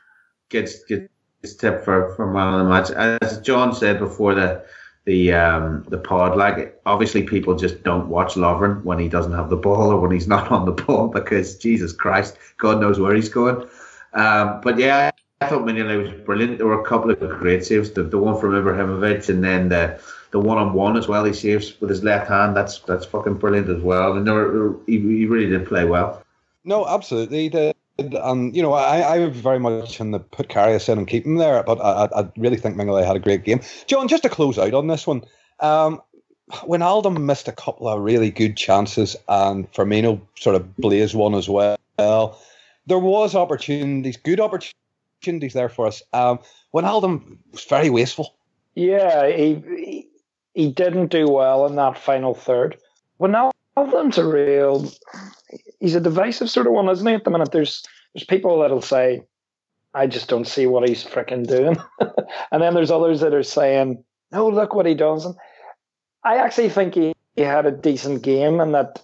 gets gets tip for for man of the match. As John said before the the um the pod, like obviously people just don't watch Lovren when he doesn't have the ball or when he's not on the ball because Jesus Christ, God knows where he's going. Um, but yeah, I thought Mignolet was brilliant. There were a couple of great saves. The, the one from Ibrahimovic and then the the one on one as well. He saves with his left hand. That's that's fucking brilliant as well. And he, he really did play well. No, absolutely. He did. And you know, I, I was very much in the put Karius in and keep him there, but I, I really think Mignolet had a great game. John, just to close out on this one, um, when Wijnaldum missed a couple of really good chances and Firmino sort of blazed one as well, there was opportunities, good opportunities there for us. Um, Wijnaldum was very wasteful. Yeah, he, he, didn't do well in that final third. Wijnaldum's a real he's a divisive sort of one, isn't he? At the minute, there's there's people that'll say, "I just don't see what he's freaking doing," and then there's others that are saying, "No, look what he does." And I actually think he, he had a decent game, and that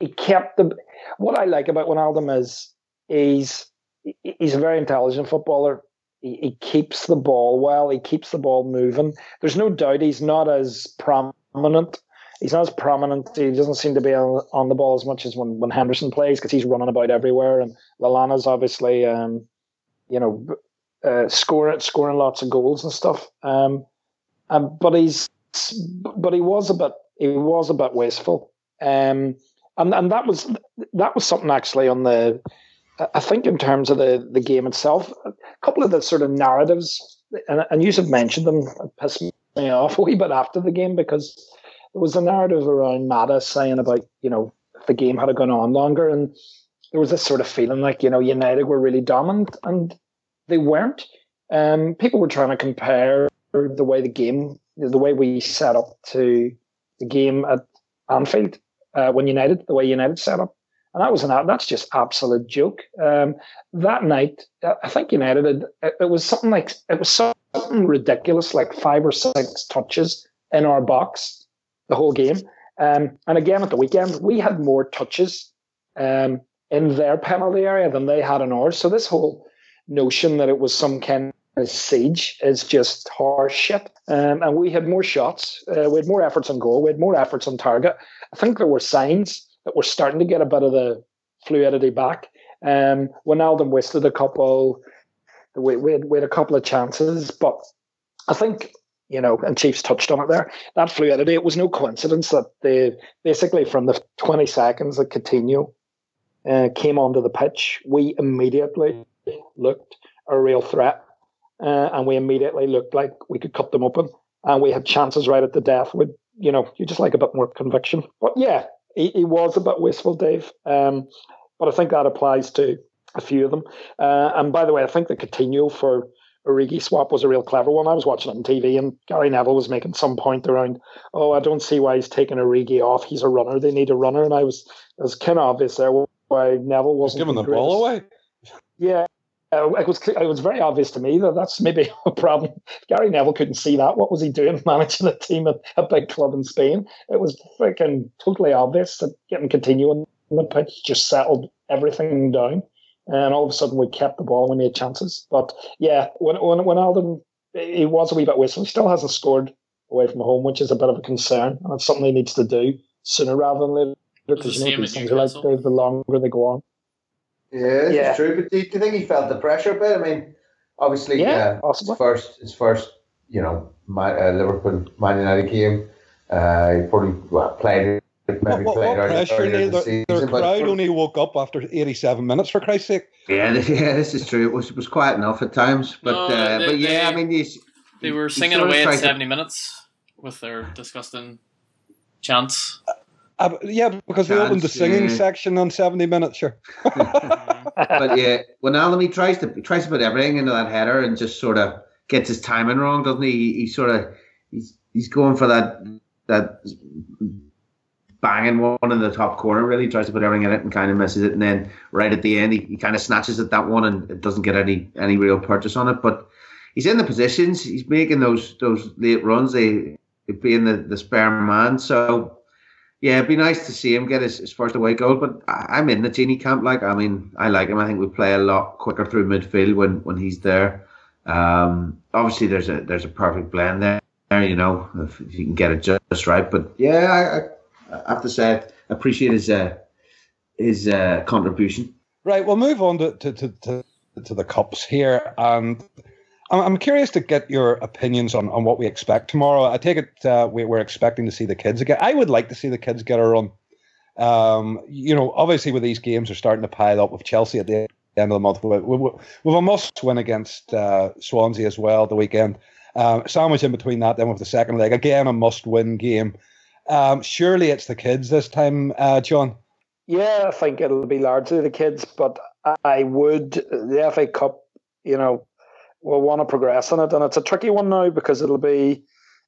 he kept the. What I like about Wijnaldum is he's he's a very intelligent footballer. He, keeps the ball well. He keeps the ball moving. There's no doubt he's not as prominent he's not as prominent. He doesn't seem to be on, on the ball as much as when, when Henderson plays because he's running about everywhere. And Lallana's obviously, um, you know, uh, scoring scoring lots of goals and stuff. Um, um, but he's but he was a bit he was a bit wasteful. Um, and and that was that was something actually on the. I think in terms of the, the game itself, a couple of the sort of narratives, and, and you have mentioned them, pissed me off a wee bit after the game because there was a narrative around Mata saying about, you know, if the game had gone on longer and there was this sort of feeling like, you know, United were really dominant and they weren't. Um, people were trying to compare the way the game, the way we set up to the game at Anfield uh, when United, the way United set up. And that was an that's just absolute joke. Um, that night, I think United had, it was something like it was something ridiculous, like five or six touches in our box the whole game. Um, and again, at the weekend, we had more touches um, in their penalty area than they had in ours. So this whole notion that it was some kind of siege is just horse shit. Um, and we had more shots, uh, we had more efforts on goal, we had more efforts on target. I think there were signs that we're starting to get a bit of the fluidity back. Um, Wijnaldum wasted a couple. We, we, had, we had a couple of chances, but I think you know, and Chiefs touched on it there. That fluidity, it was no coincidence that they basically from the 20 seconds that Coutinho uh, came onto the pitch, we immediately looked a real threat. Uh, and we immediately looked like we could cut them open. And we had chances right at the death with, you know, you just like a bit more conviction. But yeah, he, he was a bit wasteful, Dave. Um, but I think that applies to a few of them. Uh, and by the way, I think the Coutinho for Origi swap was a real clever one. I was watching it on TV, and Gary Neville was making some point around, "Oh, I don't see why he's taking Origi off. He's a runner. They need a runner." And I was, it was kind of obvious there why Neville wasn't giving the ball away. Yeah, uh, it was it was very obvious to me that that's maybe a problem. Gary Neville couldn't see that. What was he doing managing a team at a big club in Spain? It was freaking totally obvious that getting continuing the pitch just settled everything down and all of a sudden we kept the ball and we made chances. But yeah, when when Wijnaldum he was a wee bit wasteful, he still hasn't scored away from home, which is a bit of a concern, and it's something he needs to do sooner rather than later. Because you know these things are like the longer they go on. Yeah, yeah. it's true. But do, do, you think he felt the pressure a bit? I mean, obviously, yeah, uh, his first, his first, you know, my, uh, Liverpool Man United game. Uh, he probably well, played maybe what, what pressure the, the, season, their crowd for, only woke up after 87 minutes for Christ's sake yeah yeah this is true it was, it was quiet enough at times but no, uh, they, but yeah they, I mean you, they were singing away at 70 to... minutes with their disgusting chants uh, yeah, because Chance, we opened the singing yeah. section on seventy minutes, sure. but yeah, Wijnaldum tries to tries to put everything into that header and just sort of gets his timing wrong, doesn't he? He, he sort of he's he's going for that that banging one in the top corner, really tries to put everything in it and kind of misses it. And then right at the end, he, he kind of snatches at that one and it doesn't get any any real purchase on it. But he's in the positions, he's making those those late runs, they being the, the spare man. So yeah, it'd be nice to see him get his, his first away goal. But I, am in the Gini camp. Like, I mean, I like him. I think we play a lot quicker through midfield when when he's there. Um, obviously, there's a there's a perfect blend there. You know, if, if you can get it just right. But yeah, I, I have to say, I appreciate his uh, his uh, contribution. Right, we'll move on to, to, to, to, to the cups here. And I'm curious to get your opinions on, on what we expect tomorrow. I take it uh, we, are expecting to see the kids again. I would like to see the kids get a run. Um, you know, obviously, with these games are starting to pile up with Chelsea at the end of the month. We, we, a must win against uh, Swansea as well the weekend. Um, sandwich in between that, then with the second leg, again, a must win game. Um, surely it's the kids this time, uh, John. Yeah, I think it'll be largely the kids, but I would the FA Cup. You know, will want to progress in it, and it's a tricky one now because it'll be,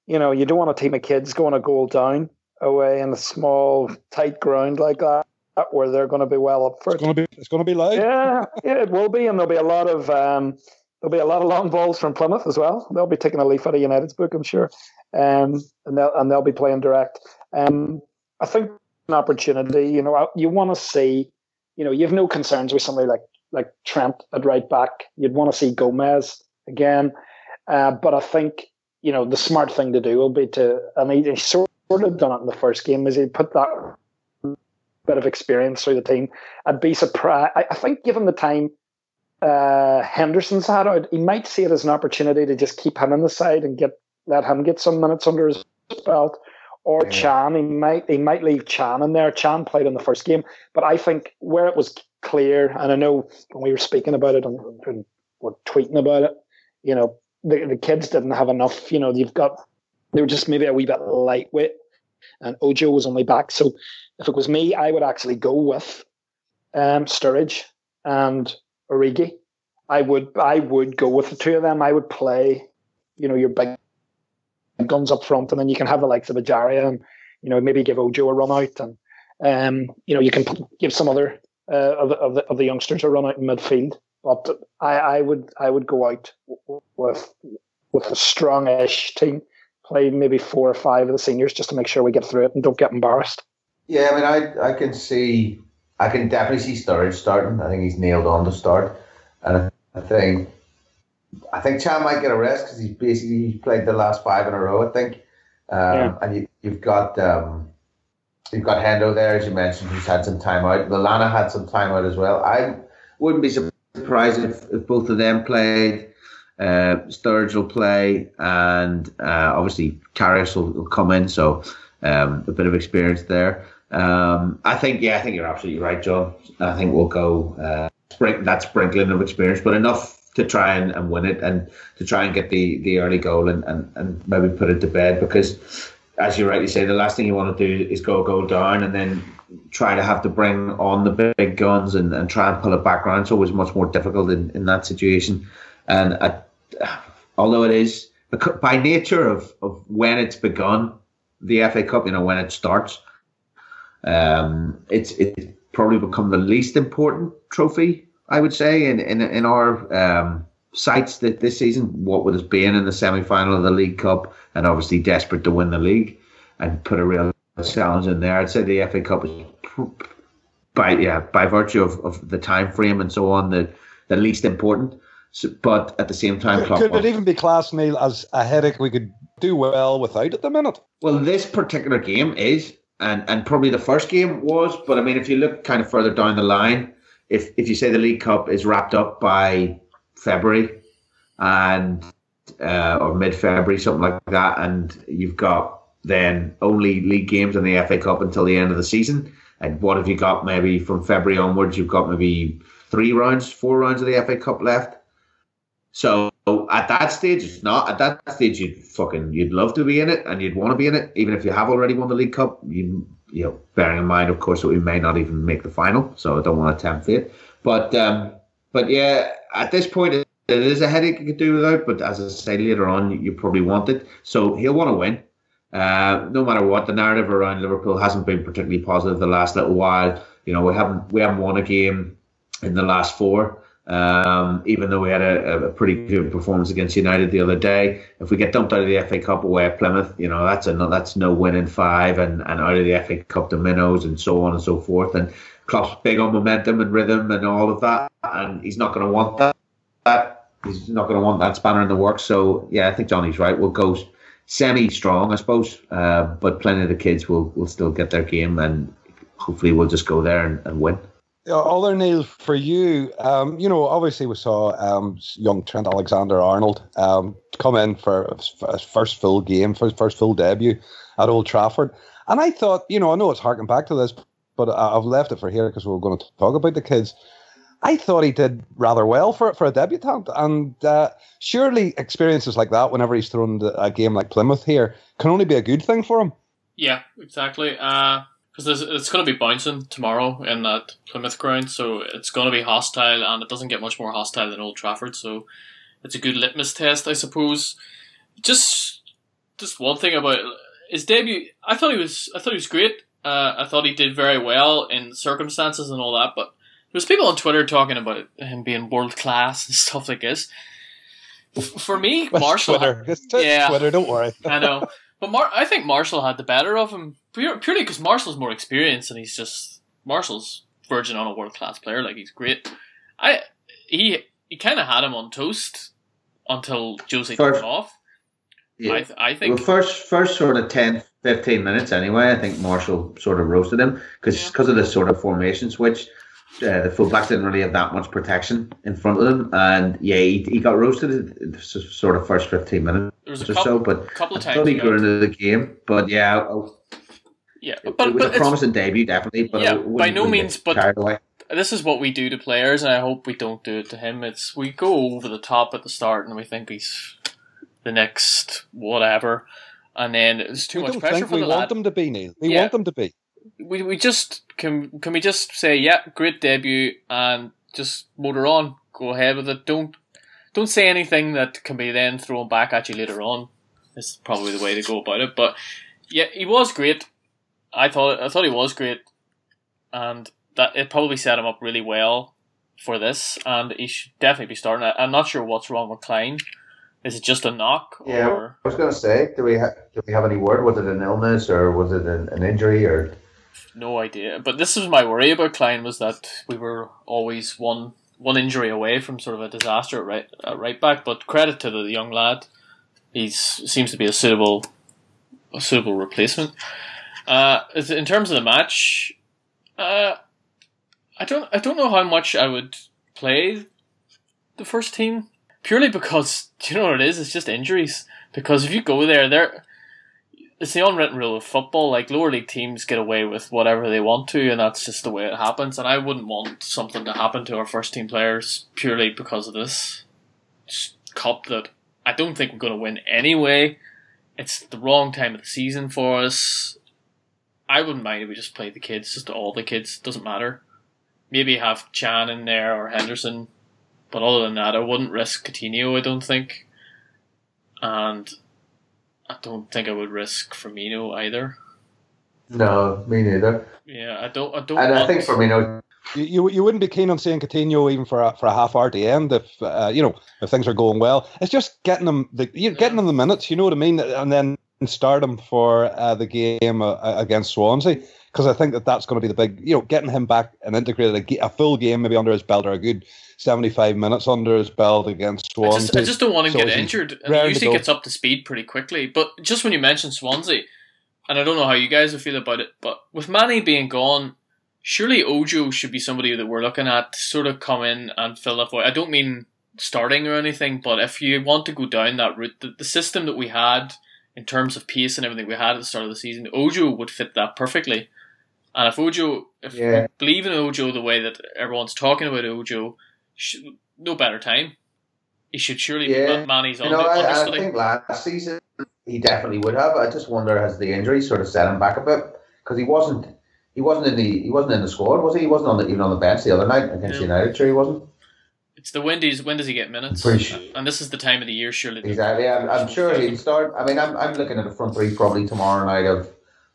you know, you don't want a team of kids going a goal down away in a small, tight ground like that where they're going to be well up for it. It's going to be, it's going to be loud. Yeah, yeah, it will be, and there'll be a lot of um, there'll be a lot of long balls from Plymouth as well. They'll be taking a leaf out of United's book, I'm sure, um, and they'll and they'll be playing direct. Um, I think an opportunity. You know, you want to see. You know, you have no concerns with somebody like like Trent at right back. You'd want to see Gomez again, uh, but I think you know the smart thing to do will be to, and he, he sort of done it in the first game, is he put that bit of experience through the team. I'd be surprised. I, I think given the time uh, Henderson's had out, he might see it as an opportunity to just keep him in the side and get let him get some minutes under his belt. Or yeah. Can, he might he might leave Can in there. Can played in the first game, but I think where it was clear, and I know when we were speaking about it and, and we're tweeting about it, you know, the the kids didn't have enough. You know, you've got they were just maybe a wee bit lightweight, and Ojo was on my back. So if it was me, I would actually go with um, Sturridge and Origi. I would I would go with the two of them. I would play, you know, your big guns up front, and then you can have the likes of Ejaria and you know maybe give Ojo a run out, and um, you know you can give some other uh, of, of, the, of the youngsters a run out in midfield. But I, I would I would go out with with a strong-ish team, play maybe four or five of the seniors just to make sure we get through it and don't get embarrassed. Yeah, I mean, I I can see, I can definitely see Sturridge starting. I think he's nailed on to start, and I think, I think Can might get a rest because he's basically played the last five in a row. I think, um, yeah. and you, you've got um, you've got Hendo there as you mentioned, who's had some time out. Lallana had some time out as well. I wouldn't be surprised if, if both of them played. Uh, Sturridge will play, and uh, obviously Karius will, will come in, so um, a bit of experience there. Um, I think, yeah, I think you're absolutely right, John. I think we'll go uh, that sprinkling of experience, but enough to try and, and win it and to try and get the, the early goal and, and, and maybe put it to bed because, as you rightly say, the last thing you want to do is go goal down and then try to have to bring on the big guns and, and try and pull it back around. It's always much more difficult in, in that situation. And I, although it is by nature of, of when it's begun, the FA Cup, you know, when it starts, um, it's it's probably become the least important trophy, I would say, in in, in our um, sights that this season. What with us being in the semi final of the League Cup and obviously desperate to win the league and put a real challenge in there, I'd say the FA Cup is by yeah by virtue of, of the time frame and so on the the least important. So, but at the same time, could it even be class Neil as a headache we could do well without at the minute? Well, this particular game is and and probably the first game was. But I mean, if you look kind of further down the line, if if you say the League Cup is wrapped up by February and uh, or mid February, something like that, and you've got then only league games and the FA Cup until the end of the season. And what have you got? Maybe from February onwards, you've got maybe three rounds, four rounds of the FA Cup left. So at that stage, it's not. At that stage, you'd fucking you'd love to be in it, and you'd want to be in it, even if you have already won the League Cup. You you know, bearing in mind, of course, that we may not even make the final, so I don't want to tempt fate. But um, but yeah, at this point, it, it is a headache you could do without. But as I say later on, you, you probably want it, so he'll want to win. Uh, no matter what, the narrative around Liverpool hasn't been particularly positive the last little while. You know, we haven't we haven't won a game in the last four. Um, even though we had a, a, pretty good performance against United the other day, if we get dumped out of the FA Cup away at Plymouth, you know that's a no, that's no win in five, and, and out of the FA Cup to minnows and so on and so forth. And Klopp's big on momentum and rhythm and all of that, and he's not going to want that. that. He's not going to want that spanner in the works. So yeah, I think Johnny's right. We'll go semi strong, I suppose, uh, but plenty of the kids will will still get their game, and hopefully we'll just go there and, and win. Other Neil for you, um, you know, obviously we saw um, young Trent Alexander Arnold um, come in for his first full game, for his first full debut at Old Trafford, and I thought, you know, I know it's harking back to this, but I've left it for here because we we're going to talk about the kids. I thought he did rather well for for a debutant, and uh, surely experiences like that, whenever he's thrown a game like Plymouth here, can only be a good thing for him. Yeah, exactly. Because it's going to be bouncing tomorrow in that Plymouth ground, so it's going to be hostile, and it doesn't get much more hostile than Old Trafford. So it's a good litmus test, I suppose. Just, just one thing about his debut. I thought he was, I thought he was great. Uh, I thought he did very well in circumstances and all that, but there's people on Twitter talking about him being world class and stuff like this. For me, Martial. Twitter. T- yeah, Twitter. Don't worry. I know, but Mar- I think Martial had the better of him purely because Martial's more experienced and he's just Martial's verging on a world class player. Like he's great. I he he kind of had him on toast until Josie took off. Yeah. I, th- I think well, first first sort of 10, 15 minutes anyway. I think Martial sort of roasted him because because yeah. of the sort of formation switch uh, the fullbacks didn't really have that much protection in front of them, and yeah, he, he got roasted in the sort of first fifteen minutes or couple, so. But couple of times he grew into the game, but yeah, I'll, yeah, it, but it was but a promising debut, definitely. But yeah, by no means. But this is what we do to players, and I hope we don't do it to him. It's we go over the top at the start, and we think he's the next whatever, and then it's too we much pressure for we the want them to be Neil. We yeah. want them to be we we just can can we just say yeah, great debut and just motor on, go ahead with it. Don't don't say anything that can be then thrown back at you later on. Is probably the way to go about it. But yeah, he was great. I thought I thought he was great, and that it probably set him up really well for this. And he should definitely be starting. I'm not sure what's wrong with Klein. Is it just a knock? Yeah, or? I was going to say, do we ha- do we have any word? Was it an illness or was it an, an injury or? no idea. But this is my worry about Klein was that we were always one one injury away from sort of a disaster at right at right back. But credit to the young lad, he seems to be a suitable a suitable replacement. Uh, in terms of the match, uh, I don't I don't know how much I would play the first team purely because you know what it is. It's just injuries. Because if you go there, they're it's the unwritten rule of football. Like lower league teams get away with whatever they want to, and that's just the way it happens. And I wouldn't want something to happen to our first team players purely because of this cup that I don't think we're going to win anyway. It's the wrong time of the season for us. I wouldn't mind if we just played the kids, just all the kids. Doesn't matter. Maybe have Can in there or Henderson, but other than that, I wouldn't risk Coutinho. I don't think. And I don't think I would risk Firmino either. No, me neither. Yeah, I don't. I don't. And I think Firmino. You, you, you wouldn't be keen on seeing Coutinho even for a, for a half hour at the end if uh, you know if things are going well. It's just getting them the you yeah. getting them the minutes. You know what I mean, and then start them for uh, the game uh, against Swansea because I think that that's going to be the big you know getting him back and integrated a, a full game maybe under his belt or a good 75 minutes under his belt against Swansea. I just, I just don't want him to so get injured. And he usually gets up to speed pretty quickly. But just when you mention Swansea, and I don't know how you guys will feel about it, but with Mane being gone, surely Ojo should be somebody that we're looking at to sort of come in and fill that void. I don't mean starting or anything, but if you want to go down that route, the, the system that we had in terms of pace and everything we had at the start of the season, Ojo would fit that perfectly. And if Ojo, if yeah. we believe in Ojo the way that everyone's talking about Ojo, no better time. He should surely yeah. be Mane's you know, I, I think last season he definitely would have. I just wonder has the injury sort of set him back a bit because he wasn't he wasn't in the he wasn't in the squad was he? He wasn't on the even on the bench the other night against yeah. United. Sure, he wasn't. It's the when does when does he get minutes? Sure. And this is the time of the year, surely. Exactly. I'm, I'm sure he'll start. I mean, I'm, I'm looking at the front three probably tomorrow night of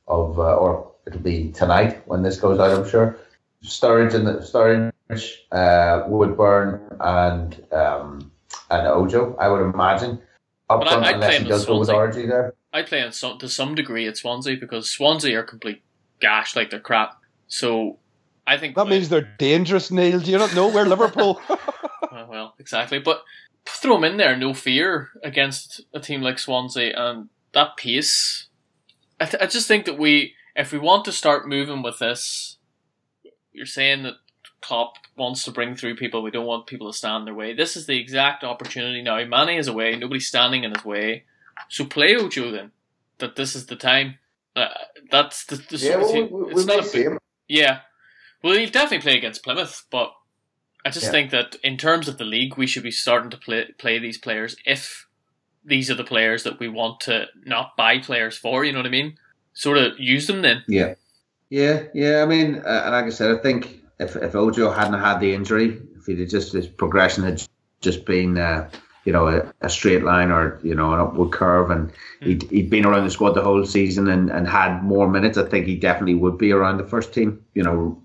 of uh, or it'll be tonight when this goes out. I'm sure. Sturridge and the Sturridge uh, Woodburn, and um, and Ojo. I would imagine. Up front, I, unless he does go with Origi there. I'd play in some, to some degree at Swansea because Swansea are complete gash, like they're crap. So I think that means they're dangerous, Neil. Do you not know we're Liverpool? well, exactly. But throw them in there, no fear against a team like Swansea, and that pace. I, th- I just think that we, if we want to start moving with this, you're saying that Klopp wants to bring through people. We don't want people to stand in their way. This is the exact opportunity now. Mane is away. Nobody's standing in his way. So play Ojo then. That this is the time. Uh, that's the, the yeah, well, we, it's not a big, yeah. Well, he'll definitely play against Plymouth, but I just yeah. think that in terms of the league, we should be starting to play play these players if these are the players that we want to not buy players for. You know what I mean? Sort of use them then. Yeah, yeah, yeah. I mean, uh, like I said, I think if if Ojo hadn't had the injury, if he'd just his progression had just been. Uh, you know, a, a, straight line or, you know, an upward curve. And mm. he'd, he'd been around the squad the whole season and, and had more minutes. I think he definitely would be around the first team, you know,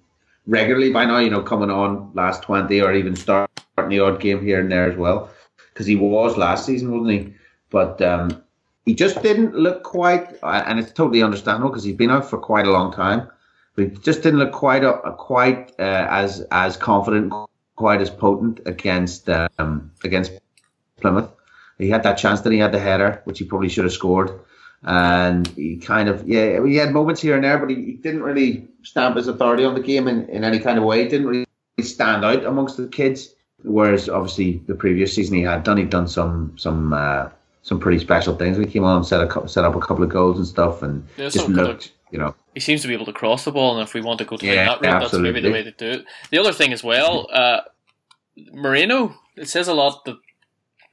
regularly by now, you know, coming on last 20 or even starting the odd game here and there as well. Because he was last season, wasn't he? But um, he just didn't look quite, and it's totally understandable because he's been out for quite a long time. But he just didn't look quite uh, quite uh, as as confident, quite as potent against um, against Plymouth. He had that chance, that he had the header, which he probably should have scored. And he kind of, yeah, he had moments here and there, but he, he didn't really stamp his authority on the game in, in any kind of way. He didn't really stand out amongst the kids. Whereas obviously the previous season he had done, he'd done some some uh, some pretty special things. We came on and set a set up a couple of goals and stuff, and yeah, just looked, you know. He seems to be able to cross the ball, and if we want to go to yeah, that route, absolutely. that's maybe the way to do it. The other thing as well, uh, Moreno. It says a lot that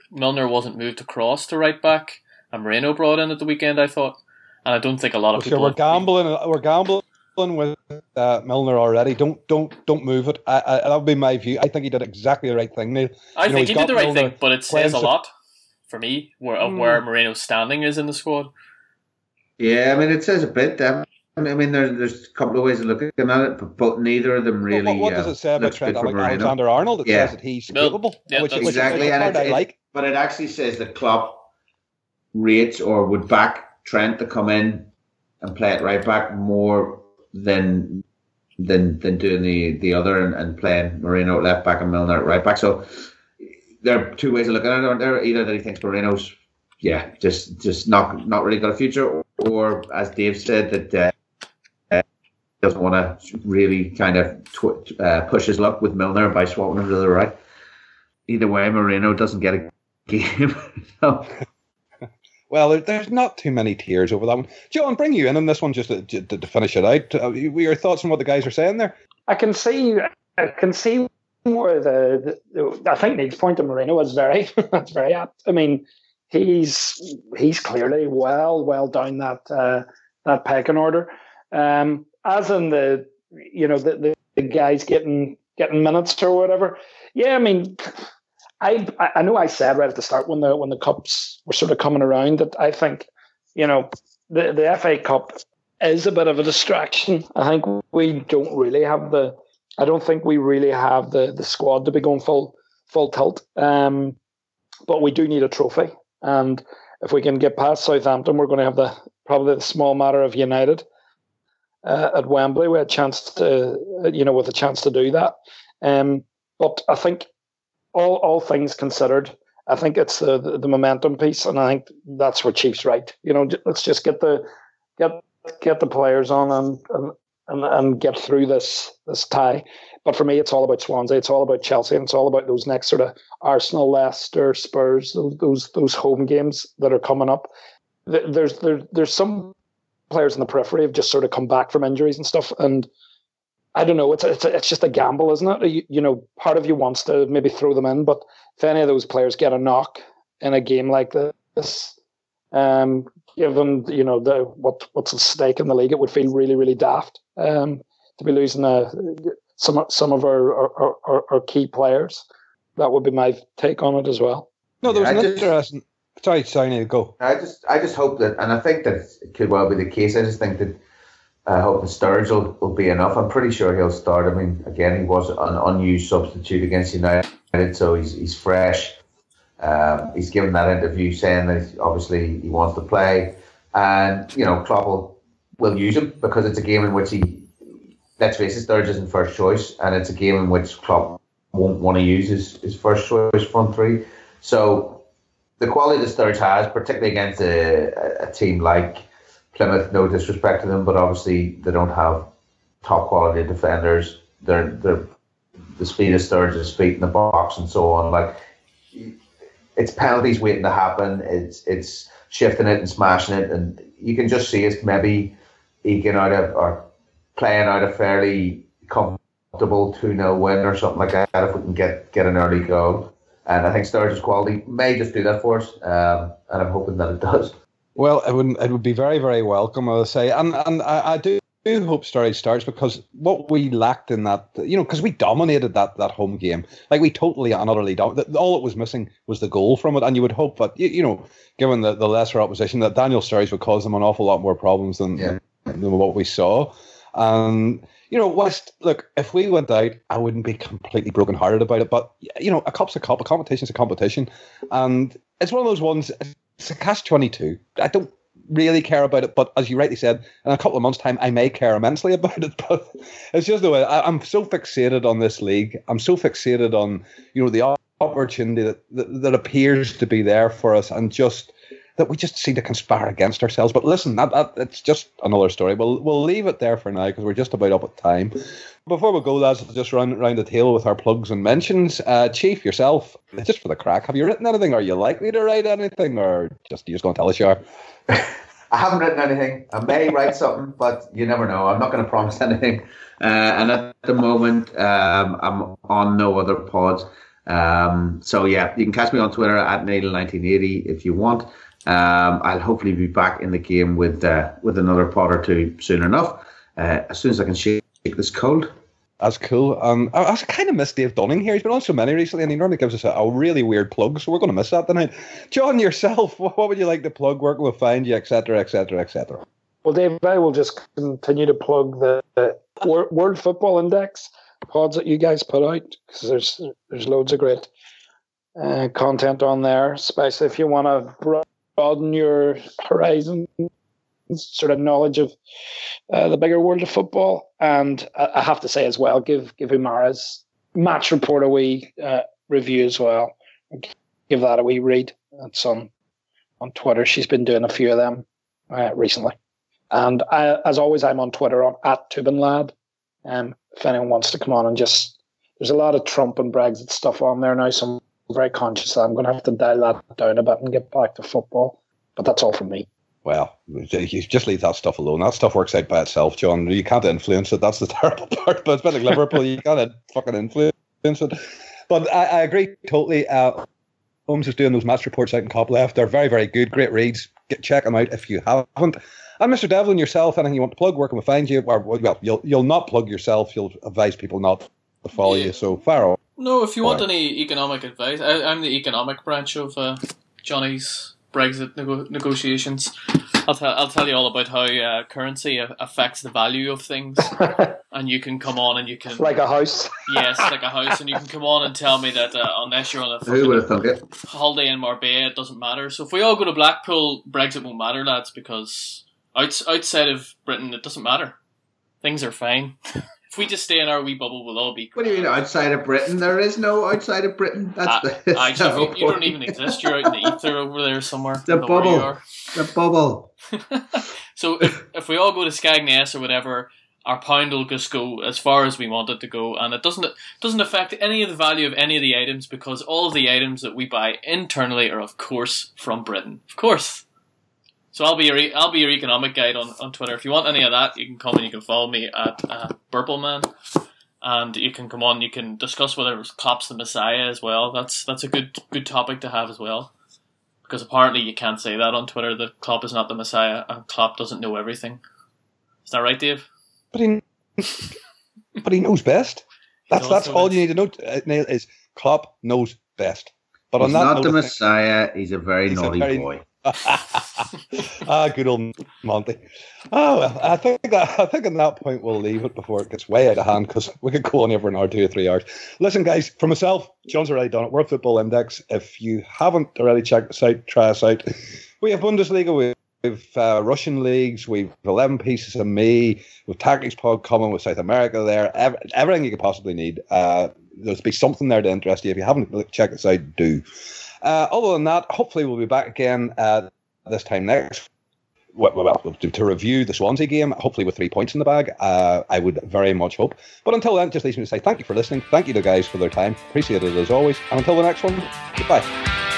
Milner wasn't moved across to right back, and Moreno brought in at the weekend. I thought, and I don't think a lot of well, people. Sure, we're gambling. We're gambling with uh, Milner already. Don't don't don't move it. I, I, that would be my view. I think he did exactly the right thing. Neil. I you think know, he did the right Milner thing, but it says a lot for me where of mm. where Moreno's standing is in the squad. Yeah, I mean it says a bit. Um, I mean, there's there's a couple of ways of looking at it, but, but neither of them really. Well, what, what, does it say uh, about Trent Alexander Arnold? It yeah. says that he's capable, yeah, which, exactly, which, which and it, like. But it actually says that Klopp rates or would back Trent to come in and play it right back more than than than doing the the other and, and playing Moreno at left back and Milner at right back. So there are two ways of looking at it. There either that he thinks Moreno's yeah just just not not really got a future, or, or as Dave said that. Uh, doesn't want to really kind of tw- uh, push his luck with Milner by swapping him to the right. Either way, Moreno doesn't get a game. Well, there's not too many tears over that one. John, bring you in on this one just to, to, to finish it out. Uh, your thoughts on what the guys are saying there? I can see, I can see more the, the, I think Neil's point to Moreno was very, that's very apt. I mean, he's he's clearly well, well down that uh, that pecking order. Um, as in the, you know, the, the, the guys getting getting minutes or whatever. Yeah, I mean, I I know I said right at the start when the when the cups were sort of coming around that I think you know the the FA Cup is a bit of a distraction. I think we don't really have the I don't think we really have the the squad to be going full full tilt. Um, but we do need a trophy, and if we can get past Southampton, we're going to have the probably the small matter of United uh, at Wembley. We had a chance to you know with a chance to do that. Um, but I think all all things considered, I think it's the, the, the momentum piece, and I think that's where Chiefs right. You know, let's just get the get get the players on and and, and, and get through this this tie. But for me, it's all about Swansea. It's all about Chelsea. And it's all about those next sort of Arsenal, Leicester, Spurs, those those, those home games that are coming up. There's there, there's some players in the periphery have just sort of come back from injuries and stuff, and I don't know. It's it's it's just a gamble, isn't it? You, you, know, part of you wants to maybe throw them in, but if any of those players get a knock in a game like this, um, given you know the what what's at stake in the league, it would feel really really daft um, to be losing a, uh, some some of our our, our our, key players. That would be my take on it as well. No, there was yeah, an just, interesting. Sorry, sorry, need to go. I just I just hope that, and I think that it could well be the case. I just think that I hope the Sturridge will, will be enough. I'm pretty sure he'll start. I mean, again, he was an unused substitute against United, so he's, he's fresh. Um, he's given that interview saying that obviously he wants to play, and you know Klopp will, will use him because it's a game in which he, let's face it, Sturridge isn't first choice, and it's a game in which Klopp won't want to use his, his first choice front three. So the quality that Sturridge has, particularly against a, a team like Plymouth, no disrespect to them, but obviously they don't have top quality defenders. They're they're the speed of Sturridge's feet in the box and so on. Like it's penalties waiting to happen. It's it's shifting it and smashing it, and you can just see it's maybe eking out of or playing out a fairly comfortable two 0 win or something like that if we can get get an early goal. And I think Sturridge's quality may just do that for us, um, and I'm hoping that it does. Well, it would it would be very very welcome, I would say, and and I, I do do hope Sturridge starts because what we lacked in that, you know, because we dominated that that home game, like we totally and utterly dominated. All it was missing was the goal from it, and you would hope that you, you know, given the, the lesser opposition, that Daniel Sturridge would cause them an awful lot more problems than, yeah. than, than what we saw. And you know, West, look, if we went out, I wouldn't be completely brokenhearted about it. But, you know, a cup's a cup, a competition's a competition. And it's one of those ones, it's a catch 22. I don't really care about it, but as you rightly said, in a couple of months' time, I may care immensely about it. But it's just the way I, am so fixated on this league. I'm so fixated on you know the opportunity that, that, that appears to be there for us, and just that we just seem to conspire against ourselves. But listen, that, that it's just another story. We'll we'll leave it there for now because we're just about up at time. Before we go, lads, just run round the table with our plugs and mentions. Uh, Chief, yourself, just for the crack, have you written anything? Are you likely to write anything, or just you just going to tell us you are? I haven't written anything. I may write something, but you never know. I'm not going to promise anything. Uh, and at the moment, um, I'm on no other pods. Um, so yeah, you can catch me on Twitter at Neil1980 if you want. Um, I'll hopefully be back in the game with uh, with another pod or two soon enough. Uh, as soon as I can shake this cold. That's cool. Um, I, I kind of miss Dave Dunning here. He's been on so many recently, and he normally gives us a, a really weird plug, so we're going to miss that tonight. John, yourself, what, what would you like to plug? Where will find you, etc., etc., etc. Well, Dave, I will just continue to plug the, the World Football Index pods that you guys put out because there's there's loads of great uh, content on there, especially if you want to broaden your horizon sort of knowledge of uh, the bigger world of football. And I have to say as well, give give Umara's match report a wee uh, review as well. Give that a wee read. It's on on Twitter. She's been doing a few of them uh, recently. And I, as always, I'm on Twitter on at Tubinlad. Um, if anyone wants to come on and just, there's a lot of Trump and Brexit stuff on there now, so very conscious that I'm going to have to dial that down a bit and get back to football. But that's all from me well, you just leave that stuff alone. That stuff works out by itself, John. You can't influence it. That's the terrible part. But it's been like Liverpool, you can't fucking influence it. But I, I agree totally. Uh, Holmes is doing those match reports out in Copyleft. They're very, very good. Great reads. Get check them out if you haven't. And Mr. Devlin, yourself, anything you want to plug, where can we find you? Or, well, you'll you'll not plug yourself. You'll advise people not to follow yeah. you. So far away. No, if you want any economic advice, I, am the economic branch of uh, Johnny's Brexit nego- negotiations. I'll, tell I'll tell you all about how uh, currency affects the value of things, and you can come on and you can like a house. yes, like a house, and you can come on and tell me that uh, unless you're on a who would have thunk it holiday in Marbella, it doesn't matter. So if we all go to Blackpool, Brexit won't matter, lads, because outside of Britain, it doesn't matter. Things are fine. if we just stay in our wee bubble, we'll all be. What do you mean outside of Britain? There is no outside of Britain. That's uh, the, actually, you, you, don't even exist. You're out in the ether over there somewhere. The bubble. The bubble. so if, if we all go to Skegness or whatever, our pound will just go as far as we want it to go, and it doesn't doesn't affect any of the value of any of the items because all of the items that we buy internally are of course from Britain. Of course. So I'll be your I'll be your economic guide on, on Twitter. If you want any of that, you can come and you can follow me at uh, Burpleman, and you can come on. You can discuss whether Klopp's the Messiah as well. That's that's a good good topic to have as well, because apparently you can't say that on Twitter that Klopp is not the Messiah and Klopp doesn't know everything. Is that right, Dave? But he but he knows best. That's that's all you need to know. Uh, Neil is Klopp knows best. But he's on that not the Messiah. He's a very he's naughty a very, boy. Ah, good old Monty. Oh, well, I think that, I think at that point we'll leave it before it gets way out of hand because we could go on here for an hour, two or three hours. Listen, guys, for myself, John's already done it. World Football Index. If you haven't already checked us out, try us out. We have Bundesliga. We We've uh, Russian leagues. We've 11 pieces of me. With Tactics Pod coming with South America there. Every, everything you could possibly need. Uh, there'll be something there to interest you. If you haven't checked us out, do. Uh, other than that, hopefully we'll be back again uh, this time next well, well to, review the Swansea game, hopefully with three points in the bag. Uh, I would very much hope. But until then, just leaves me to say thank you for listening. Thank you to guys for their time. Appreciate it as always. And until the next one, goodbye.